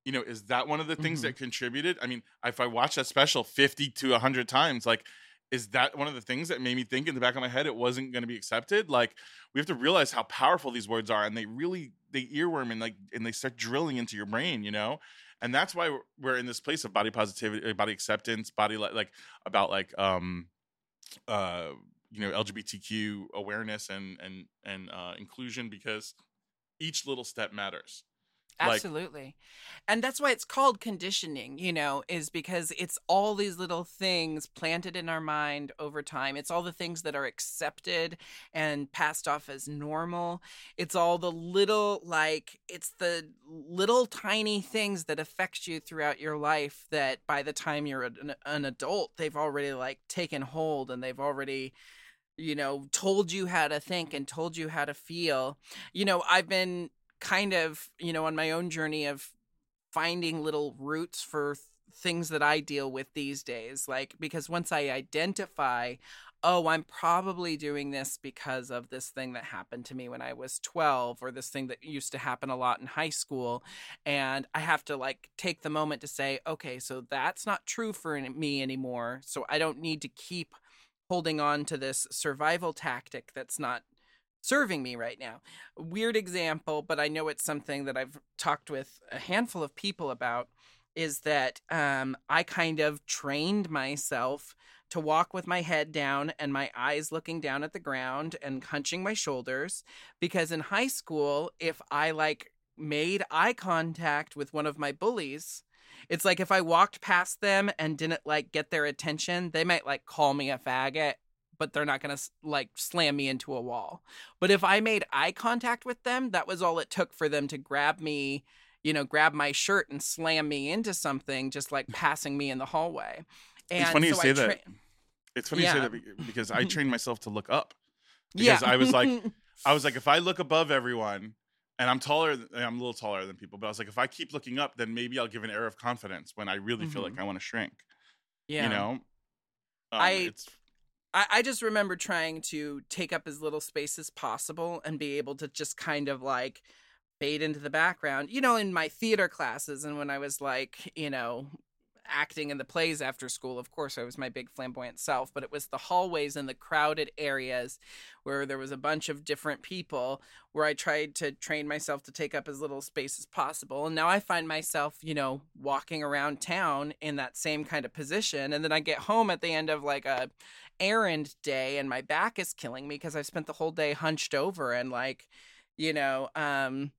You know, is that one of the things Mhm. that contributed? I mean, if I watch that special 50 to 100 times, like, is that one of the things that made me think in the back of my head it wasn't going to be accepted? Like, we have to realize how powerful these words are, and they really they earworm and like and they start drilling into your brain, you know. And that's why we're, in this place of body positivity, uh, body acceptance, body li- like about like um uh you know LGBTQ awareness and and and uh, inclusion because each little step matters. Like- Absolutely. and that's why it's called conditioning, you know, is because it's all these little things planted in our mind over time. It's all the things that are accepted and passed off as normal. It's all the little, like, it's the little tiny things that affect you throughout your life that by the time you're an, an adult, they've already, like, taken hold and they've already you know, told you how to think and told you how to feel. You know, I've been kind of, you know, on my own journey of finding little roots for th- things that I deal with these days. Like, because once I identify, oh, I'm probably doing this because of this thing that happened to me when I was 12 or this thing that used to happen a lot in high school. And I have to like take the moment to say, okay, so that's not true for me anymore. So I don't need to keep holding on to this survival tactic that's not serving me right now. Weird example, but I know it's something that I've talked with a handful of people about is that um, I kind of trained myself to walk with my head down and my eyes looking down at the ground and hunching my shoulders because in high school if I like made eye contact with one of my bullies it's like if I walked past them and didn't like get their attention, they might like call me a faggot, but they're not going to like slam me into a wall. But if I made eye contact with them, that was all it took for them to grab me, you know, grab my shirt and slam me into something, just like passing me in the hallway. And it's funny you say I that. It's funny you say that because I trained myself to look up. yeah. because I was like- I was like, if I look above everyone, and I'm taller, th- I'm a little taller than people, but I was like, if I keep looking up, then maybe I'll give an air of confidence when I really feel like I want to shrink. yeah. You know, um, I- it's I, I just remember trying to take up as little space as possible and be able to just kind of like fade into the background. You know, in my theater classes and when I was like, you know, acting in the plays after school, of course, I was my big flamboyant self, but it was the hallways and the crowded areas where there was a bunch of different people where I tried to train myself to take up as little space as possible. And now I find myself, you know, walking around town in that same kind of position. And then I get home at the end of like a errand day and my back is killing me because I've spent the whole day hunched over and like, you know, um,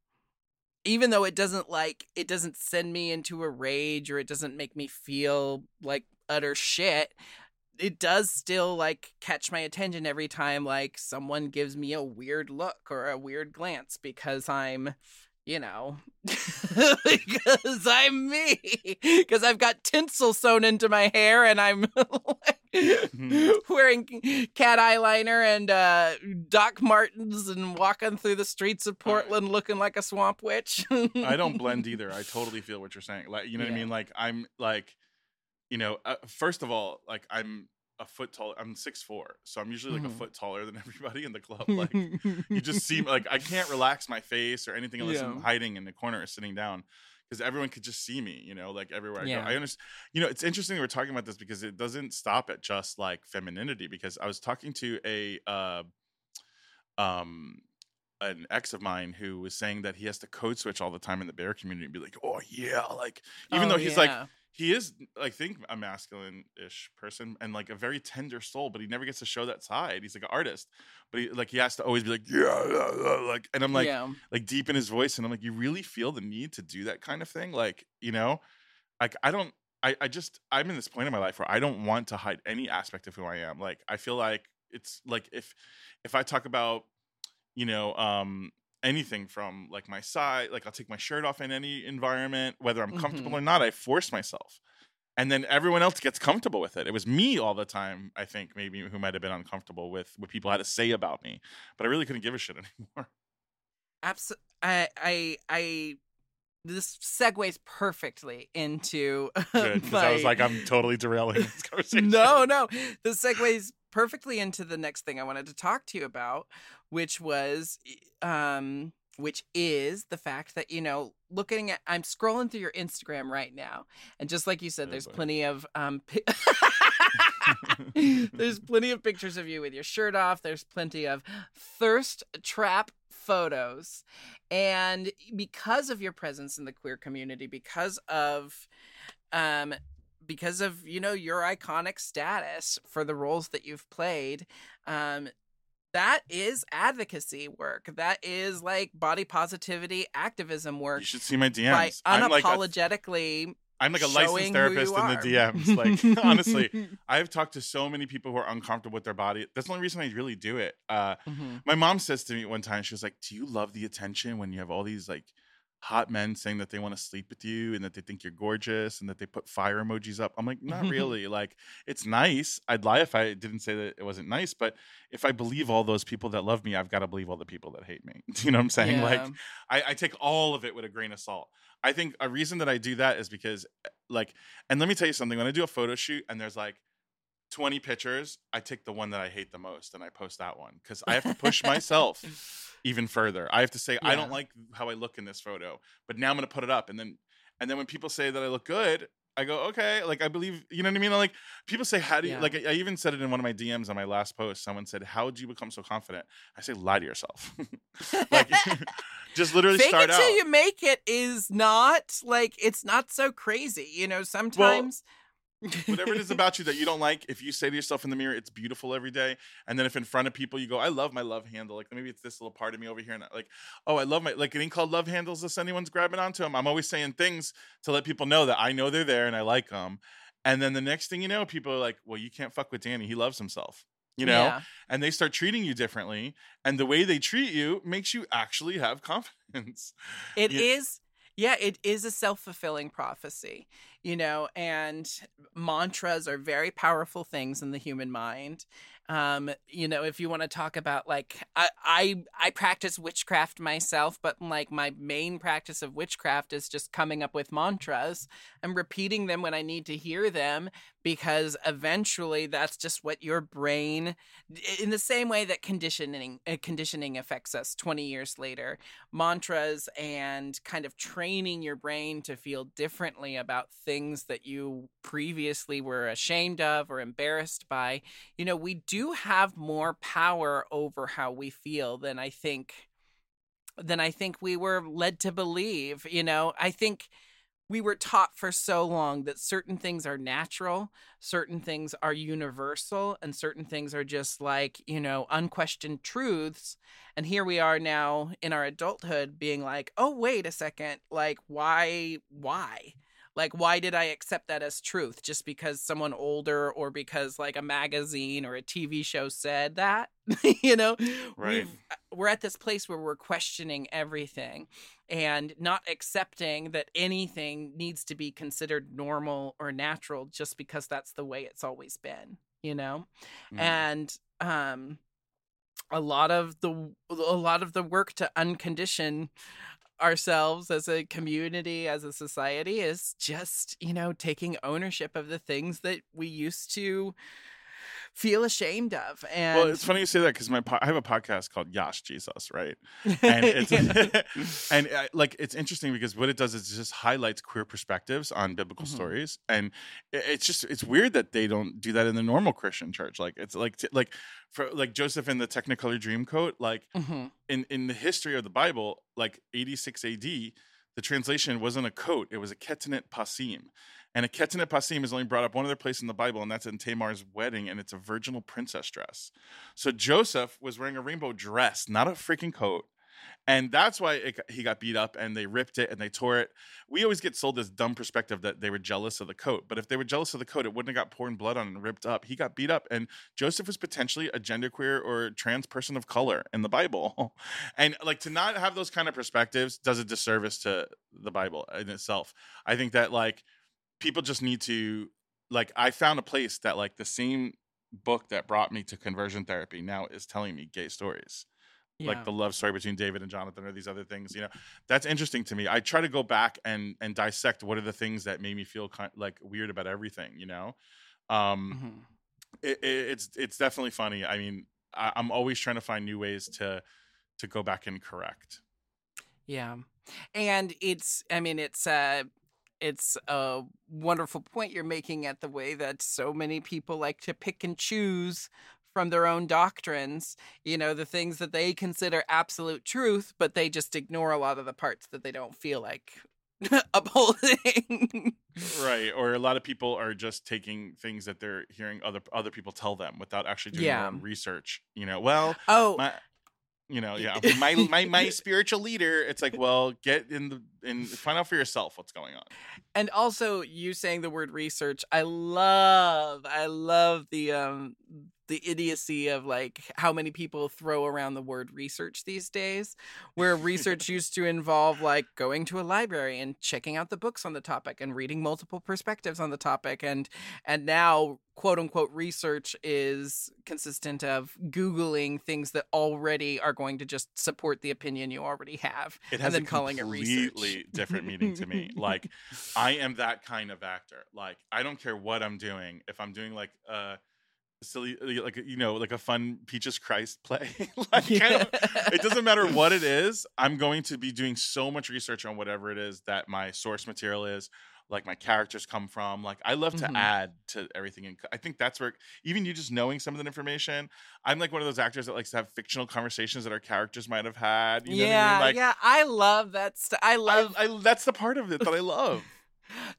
even though it doesn't like it doesn't send me into a rage or it doesn't make me feel like utter shit it does still like catch my attention every time like someone gives me a weird look or a weird glance because I'm you know, because I'm me, because I've got tinsel sewn into my hair and I'm Mm-hmm. wearing cat eyeliner and uh, Doc Martens and walking through the streets of Portland looking like a swamp witch. I don't blend either. I totally feel what you're saying. Like, you know what I mean? Like, I'm like, you know, uh, first of all, like, I'm a foot tall. I'm six four, so I'm usually like Mhm. a foot taller than everybody in the club. Like, you just seem like I can't relax my face or anything unless I'm hiding in the corner or sitting down because everyone could just see me, you know, like everywhere I Yeah. go. I understand, you know, it's interesting we're talking about this because it doesn't stop at just like femininity. Because I was talking to a, uh, um, an ex of mine who was saying that he has to code switch all the time in the bear community and be like, oh yeah, like even Oh, though he's like yeah. He is I think a masculine-ish person and like a very tender soul, but he never gets to show that side. He's like an artist, but he like he has to always be like yeah, yeah, yeah," like, and I'm like yeah. like deep in his voice, and I'm like, you really feel the need to do that kind of thing, like you know, like I don't. I, I just I'm in this point in my life where I don't want to hide any aspect of who I am. Like I feel like it's like if if I talk about you know um anything from like my side like i'll take my shirt off in any environment whether i'm comfortable Mhm. or not i force myself and then everyone else gets comfortable with it it was me all the time i think maybe who might have been uncomfortable with what people had to say about me but i really couldn't give a shit anymore Abs- I, I, I, this segues perfectly into good because i was like i'm totally derailing this conversation no, no. This segues perfectly into the next thing I wanted to talk to you about, which was, um, which is the fact that you know, looking at, I'm scrolling through your Instagram right now, and just like you said, Oh, there's plenty of um. pi- There's plenty of pictures of you with your shirt off. There's plenty of thirst trap photos. And because of your presence in the queer community, because of um because of, you know, your iconic status for the roles that you've played, um that is advocacy work. That is like body positivity activism work you should see my by dms i'm like a, unapologetically i'm like a licensed therapist in the dms like honestly i've talked to so many people who are uncomfortable with their body. That's the only reason i really do it. Uh Mhm. My mom says to me one time, she was like, "Do you love the attention when you have all these like hot men saying that they want to sleep with you and that they think you're gorgeous and that they put fire emojis up?" I'm like, "Not really. like, it's nice. I'd lie if I didn't say that it wasn't nice, but if I believe all those people that love me, I've got to believe all the people that hate me. you know what I'm saying? Like, I, I take all of it with a grain of salt. I think a reason that I do that is because, like, and let me tell you something. When I do a photo shoot and there's like 20 pictures, I take the one that I hate the most and I post that one because I have to push myself even further. I have to say I don't like how I look in this photo, but now I'm going to put it up and then and then when people say that I look good, I go, "Okay, like I believe, you know what I mean? Like people say how do you Yeah. like I I even said it in one of my DMs on my last post. Someone said, "How did you become so confident?" I say, "Lie to yourself." like just literally Fake start it till out. you make it is not like it's not so crazy. You know, sometimes whatever it is about you that you don't like, if you say to yourself in the mirror, it's beautiful every day, and then if in front of people you go, I love my love handle, like maybe it's this little part of me over here, and like, oh, I love my like it ain't called love handles unless anyone's grabbing onto them. I'm always saying things to let people know that I know they're there and I like them, and then the next thing you know, people are like, well, you can't fuck with Danny, he loves himself. You know, Yeah. and they start treating you differently, and the way they treat you makes you actually have confidence. It Yeah. is, yeah, it is a self fulfilling prophecy, you know, and mantras are very powerful things in the human mind. Um, you know, if you want to talk about like I, I I practice witchcraft myself, but like my main practice of witchcraft is just coming up with mantras and repeating them when I need to hear them because eventually that's just what your brain in the same way that conditioning uh, conditioning affects us 20 years later mantras and kind of training your brain to feel differently about things that you previously were ashamed of or embarrassed by you know we do have more power over how we feel than i think than i think we were led to believe you know i think we were taught for so long that certain things are natural, certain things are universal, and certain things are just like, you know, unquestioned truths. And here we are now in our adulthood being like, oh, wait a second, like, why, why? Like why did i accept that as truth just because someone older or because like a magazine or a tv show said that you know Right. We're at this place where we're questioning everything and not accepting that anything needs to be considered normal or natural just because that's the way it's always been you know Mm. and um a lot of the a lot of the work to uncondition ourselves as a community as a society is just you know taking ownership of the things that we used to feel ashamed of and well, it's funny you say that because my po- I have a podcast called Yas Jesus, right? and it's and uh, like it's interesting because what it does is it just highlights queer perspectives on biblical Mhm. stories and it- it's just it's weird that they don't do that in the normal christian church like it's like t- like for like joseph in the technicolor dreamcoat like Mhm. in in the history of the bible like 86 ad the translation wasn't a coat it was a ketonet passim and a ketonet passim is only brought up one other place in the bible and that's in tamar's wedding and it's a virginal princess dress. So joseph was wearing a rainbow dress not a freaking coat. And that's why it, he got beat up and they ripped it and they tore it. We always get sold this dumb perspective that they were jealous of the coat but if they were jealous of the coat it wouldn't have got poured blood on and ripped up. He got beat up and joseph was potentially a genderqueer or trans person of color in the bible. And like to not have those kind of perspectives does a disservice to the bible in itself. I think that like people just need to like i found a place that like the same book that brought me to conversion therapy now is telling me gay stories like the love story between David and Jonathan or these other things. You know, that's interesting to me. I try to go back and and dissect what are the things that made me feel kind like weird about everything. You know, um, Mhm. it, it, it's it's definitely funny. I mean, I, I'm always trying to find new ways to to go back and correct. Yeah. And it's I mean it's uh it's a wonderful point you're making at the way that so many people like to pick and choose from their own doctrines, you know, the things that they consider absolute truth, but they just ignore a lot of the parts that they don't feel like upholding. Right. Or a lot of people are just taking things that they're hearing other other people tell them without actually doing Yeah. their own research. You know, well, oh, my you know yeah my my my spiritual leader it's like well get in the and find out for yourself what's going on. And also you saying the word research i love i love the um the idiocy of like how many people throw around the word research these days where research used to involve like going to a library and checking out the books on the topic and reading multiple perspectives on the topic and and now quote unquote research is consistent of googling things that already are going to just support the opinion you already have it and has then a calling it research. completely different meaning to me. Like i am that kind of actor. Like i don't care what i'm doing. If i'm doing like a silly like you know like a fun peaches christ play like don't, it doesn't matter what it is i'm going to be doing so much research on whatever it is that my source material is like my characters come from like i love to Mhm. add to everything and i think that's where even you just knowing some of the information i'm like one of those actors that likes to have fictional conversations that our characters might have had you know yeah, what i mean like yeah, I love that. St- I love. I, I, that's the part of it that i love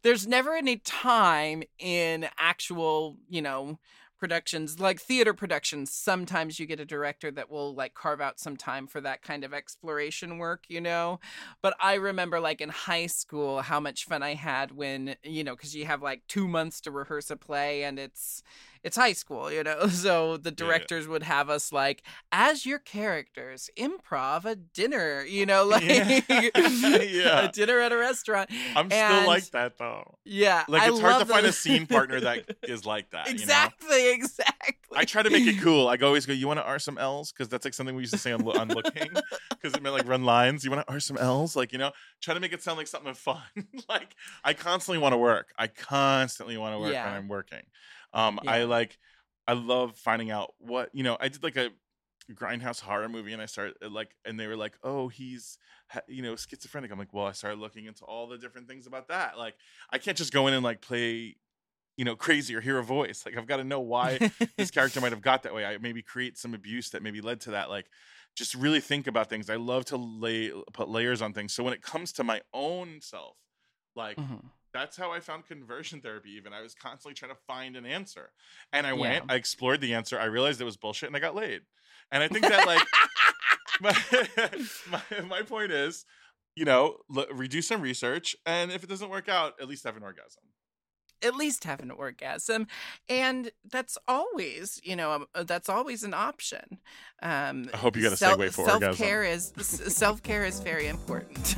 There's never any time in actual, you know, productions like theater productions. Sometimes you get a director that will like carve out some time for that kind of exploration work, you know. But I remember like in high school how much fun I had when you know because you have like two months to rehearse a play and it's it's high school, you know. So the Yeah. directors would have us like as your characters improv a dinner, you know, like Yeah. a dinner at a restaurant. i'm still like that though Yeah, like I it's hard to find a scene partner that is like that you know? exactly, exactly. I try to make it cool. I go always go, "You want to R some L's?" Because that's like something we used to say on, on looking, because it meant like run lines. You want to R some L's? Like you know, try to make it sound like something fun. like I constantly want to work. I constantly want to work Yeah. when I'm working. Um, I like, I love finding out what you know. I did like a grindhouse horror movie, and I started uh, like, and they were like, "Oh, he's." You know, schizophrenic. I'm like, well, I started looking into all the different things about that. Like, I can't just go in and like play, you know, crazy or hear a voice. Like, I've got to know why this character might have got that way. I maybe create some abuse that maybe led to that. Like, just really think about things. I love to lay put layers on things. So when it comes to my own self, like Mhm. That's how I found conversion therapy. Even I was constantly trying to find an answer, and I Yeah. went, I explored the answer. I realized it was bullshit, and I got laid. And I think that like my, my my point is. you know, l- redo some research, and if it doesn't work out, at least have an orgasm. at least have an orgasm and that's always you know um, uh, that's always an option um I hope you got a segue for orgasm. self-care is s- self-care is very important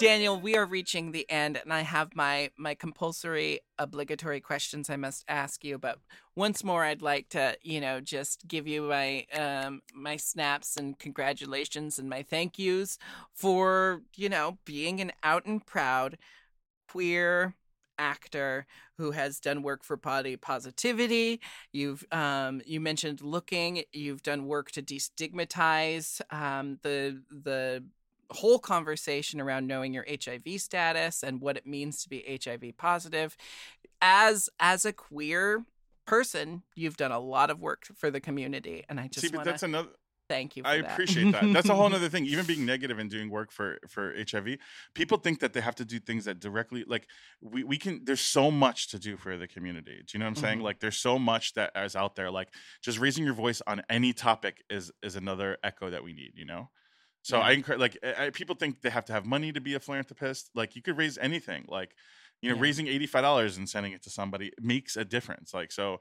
Daniel, we are reaching the end, and I have my my compulsory, obligatory questions I must ask you. But once more, I'd like to, you know, just give you my um my snaps and congratulations and my thank yous for, you know, being an out and proud queer actor who has done work for body positivity. You've um, you mentioned looking. You've done work to destigmatize um, the the whole conversation around knowing your HIV status and what it means to be HIV positive. As as a queer person, you've done a lot of work for the community, and I just See, but that's another. thank you. For I that. appreciate that. That's a whole other thing. Even being negative and doing work for for HIV, people think that they have to do things that directly like we we can. There's so much to do for the community. Do you know what I'm saying? Mhm. Like there's so much that is out there. Like just raising your voice on any topic is is another echo that we need. You know. So Yeah. I encourage like I, people think they have to have money to be a philanthropist. Like you could raise anything. Like you know, Yeah. raising eighty five dollars and sending it to somebody makes a difference. Like so. um,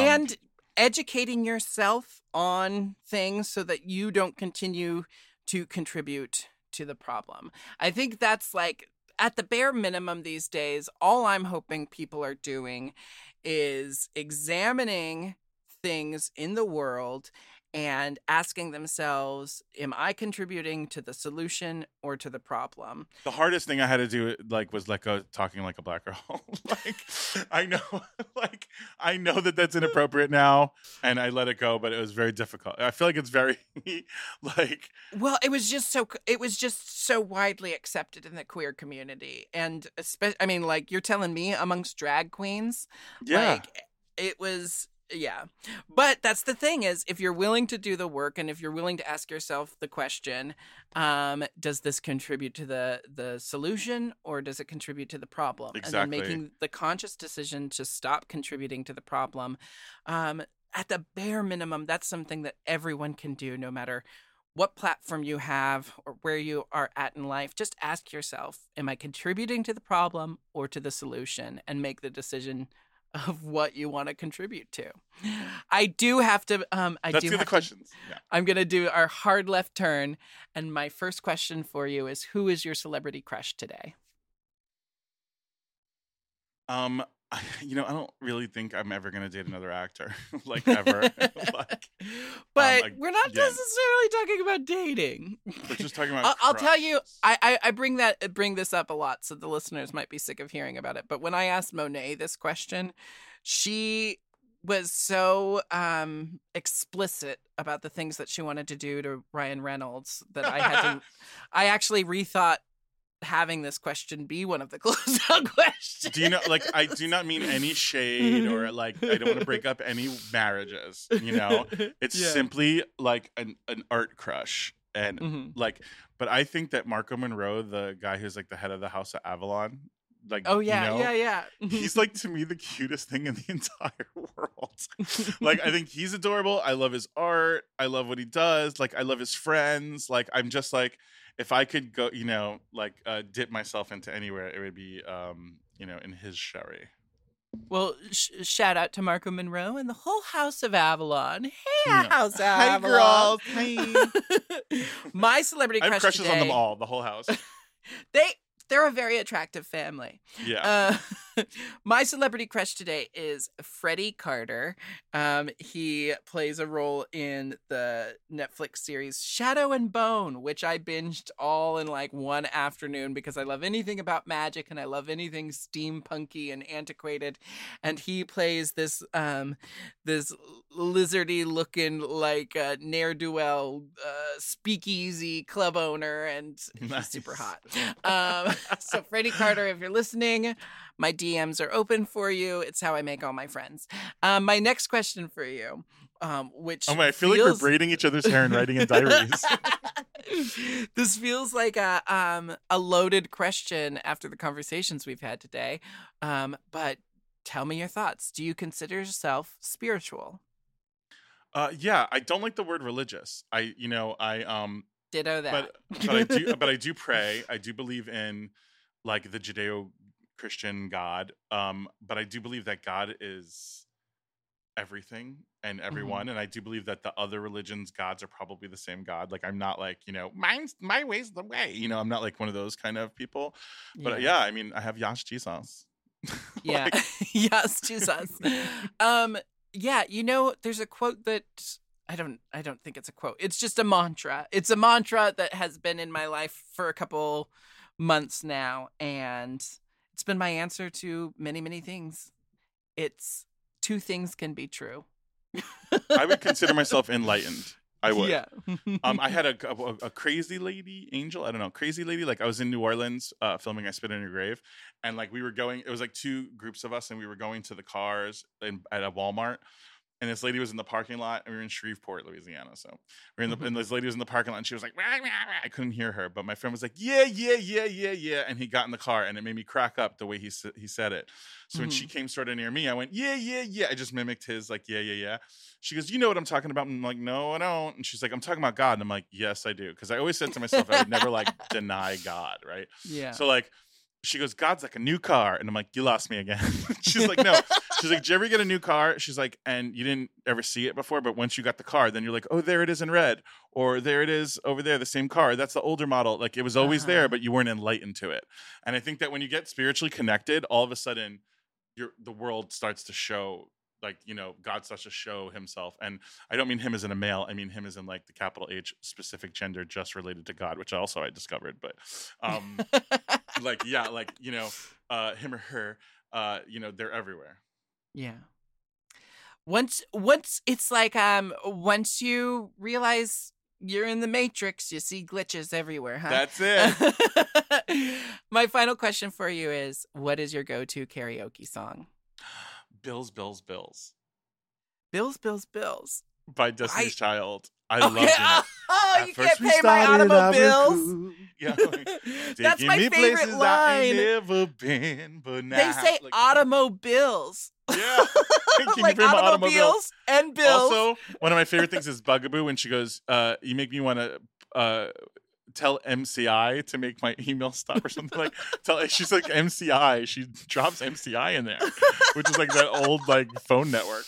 and educating yourself on things so that you don't continue to contribute to the problem. I think that's like at the bare minimum these days, all I'm hoping people are doing is examining things in the world and asking themselves, am I contributing to the solution or to the problem? The hardest thing I had to do like was like a, talking like a black girl. like I know like I know that that's inappropriate now and I let it go but it was very difficult. I feel like it's very like Well, it was just so it was just so widely accepted in the queer community, and especially, I mean, like you're telling me amongst drag queens, yeah. like it was, yeah. But that's the thing is, if you're willing to do the work, and if you're willing to ask yourself the question, um, does this contribute to the the solution, or does it contribute to the problem? And Exactly. then making the conscious decision to stop contributing to the problem. Um, at the bare minimum, that's something that everyone can do, no matter what platform you have or where you are at in life, just ask yourself, am I contributing to the problem or to the solution? And make the decision of what you want to contribute to. I do have to um I Let's do do the have to- questions. Yeah. I'm going to do our hard left turn and my first question for you is who is your celebrity crush today? Um you know, I don't really think I'm ever going to date another actor like ever. like but ag- we're not again. necessarily talking about dating. we're just talking about I'll, I'll tell you. I, I I bring that bring this up a lot, so the listeners might be sick of hearing about it. But when I asked Monet this question, she was so um explicit about the things that she wanted to do to Ryan Reynolds that I had to I actually rethought having this question be one of the closeout questions. do you know like i do not mean any shade or like i don't want to break up any marriages you know it's Yeah. simply like an, an art crush and Mhm. like but i think that Marko Monroe the guy who's like the head of the house of avalon like Oh you yeah, know, yeah, yeah. he's like to me the cutest thing in the entire world like i think he's adorable i love his art i love what he does like i love his friends like i'm just like if i could go you know like uh, dip myself into anywhere it would be um you know in his sherry Well, sh- shout out to Marko Monroe and the whole House of Avalon. Hey, Yeah. House of Hi, Avalon. girls. Hi. My celebrity crush. i have crush crushes on them all the whole house They they're a very attractive family. yeah Uh, my celebrity crush today is Freddy Carter. Um, he plays a role in the Netflix series Shadow and Bone, which I binged all in like one afternoon because I love anything about magic and I love anything steampunky and antiquated. And he plays this um, this lizardy looking like uh, ne'er do well uh, speakeasy club owner, and he's super hot. Um, so Freddy Carter, if you're listening, my DMs are open for you. It's how I make all my friends. Um, my next question for you, um, which oh my i feel like we're braiding each other's hair and writing in diaries this feels like a um a loaded question after the conversations we've had today. Um, but tell me your thoughts. Do you consider yourself spiritual? Uh, yeah, I don't like the word religious. I, you know, I um, Ditto that. but but I do but I do pray. I do believe in like the Judeo Christian God. Um, but I do believe that God is everything and everyone, and I do believe that the other religions' gods are probably the same God. Like I'm not like you know mine's my way's the way. You know, I'm not like one of those kind of people. But yeah, I mean, I have Yas Jesus. Yeah. Like, yes, Jesus. um, yeah, you know, there's a quote that I don't I don't think it's a quote. It's just a mantra. It's a mantra that has been in my life for a couple months now and it's been my answer to many, many things. It's two things can be true. I would consider myself enlightened. I would. Yeah. um, I had a, a, a crazy lady angel. I don't know, crazy lady. Like I was in New Orleans uh, filming "I Spit in Your Grave," and like we were going. It was like two groups of us, and we were going to the cars in, at a Walmart. And this lady was in the parking lot, and we were in Shreveport, Louisiana. So we are in the, mm-hmm. and this lady was in the parking lot, and she was like, "Rah, rah, rah." I couldn't hear her, but my friend was like, "Yeah, yeah, yeah, yeah, yeah," and he got in the car, and it made me crack up the way he he said it. So when she mm-hmm. came sort of near me, I went, "Yeah, yeah, yeah." I just mimicked his like, "Yeah, yeah, yeah." She goes, "You know what I'm talking about?" I'm like, "No, I don't." And she's like, "I'm talking about God." And I'm like, "Yes, I do," because I always said to myself, I would never like deny God, right? yeah. So like, she goes, "God's like a new car," and I'm like, "You lost me again." she's like, "No." She's like, "Did you ever get a new car?" She's like, "And you didn't ever see it before, but once you got the car, then you're like, oh, there it is in red, or there it is over there, the same car. That's the older model. Like it was always Uh-huh. there, but you weren't enlightened to it." And I think that when you get spiritually connected, all of a sudden, your the world starts to show. Like you know, God starts to show Himself, and I don't mean Him as in a male. I mean Him as in like the capital H specific gender, just related to God, which also I discovered. But um, like yeah like you know uh him or her uh you know they're everywhere Yeah. Once once it's like um once you realize you're in the matrix, you see glitches everywhere, huh? that's it My final question for you is what is your go-to karaoke song? bills bills bills Bills, bills, bills. by destiny's I- child i Okay. loved it Oh, At you can't pay my automobiles. yeah like, That's my favorite line. never been but now They say like, automobiles. yeah like my automobiles and bills. Also, one of my favorite things is Bug a Boo when she goes, uh, "You make me want to uh, tell MCI to make my email stop or something like." Tell she's like MCI. She drops MCI in there, which is like that old like phone network.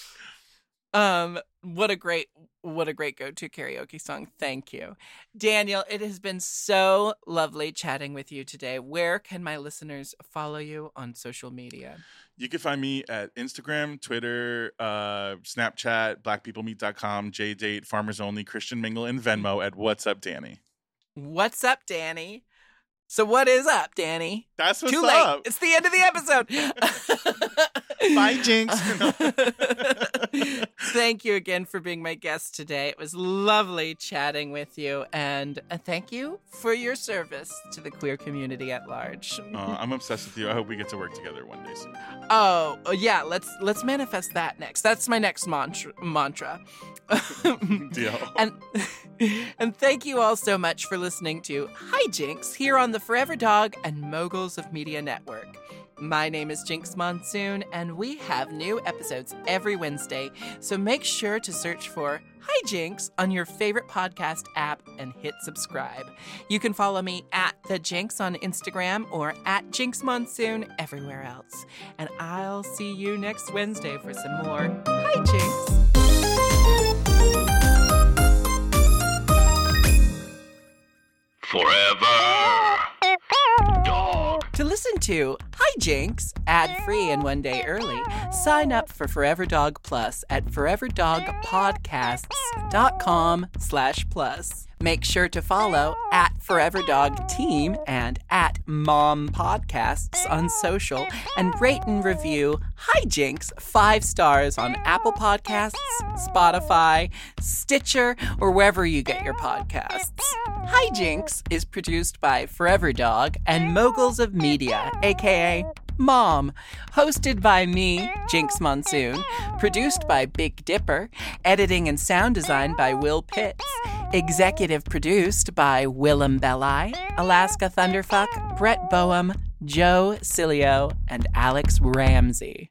Um, what a great, what a great go-to karaoke song. Thank you, Daniel. It has been so lovely chatting with you today. Where can my listeners follow you on social media? You can find me at Instagram, Twitter, uh, Snapchat, blackpeoplemeet.com, JDate, Farmers Only, Christian Mingle, and Venmo at What's Up Danny. What's up, Danny? So what is up, Danny? That's what's Too up. late. It's the end of the episode. Bye, Jinkx. thank you again for being my guest today. It was lovely chatting with you, and uh, thank you for your service to the queer community at large. Uh, I'm obsessed with you. I hope we get to work together one day soon. Oh, uh, yeah, let's let's manifest that next. That's my next mantra. mantra. Deal. and and thank you all so much for listening to Hi Jinx here on the Forever Dog and Moguls of Media Network. My name is Jinkx Monsoon, and we have new episodes every Wednesday. So make sure to search for Hi Jinx on your favorite podcast app and hit subscribe. You can follow me at the Jinkx on Instagram or at Jinkx Monsoon everywhere else. And I'll see you next Wednesday for some more Hi Jinx. Forever. To listen to Hi Jinx ad-free and one day early, sign up for Forever Dog Plus at foreverdogpodcasts.com slash plus. Make sure to follow at Forever Dog Team and at Mom Podcasts on social and rate and review Hi Jinx five stars on Apple Podcasts, Spotify, Stitcher, or wherever you get your podcasts. Hi Jinx is produced by Forever Dog and Moguls of Media, aka Mom, hosted by me, Jinkx Monsoon, produced by Big Dipper, editing and sound design by Will Pitts. Executive produced by Willam Belli, Alaska Thunderfuck, Brett Boehm, Joe Cilio, and Alex Ramsey.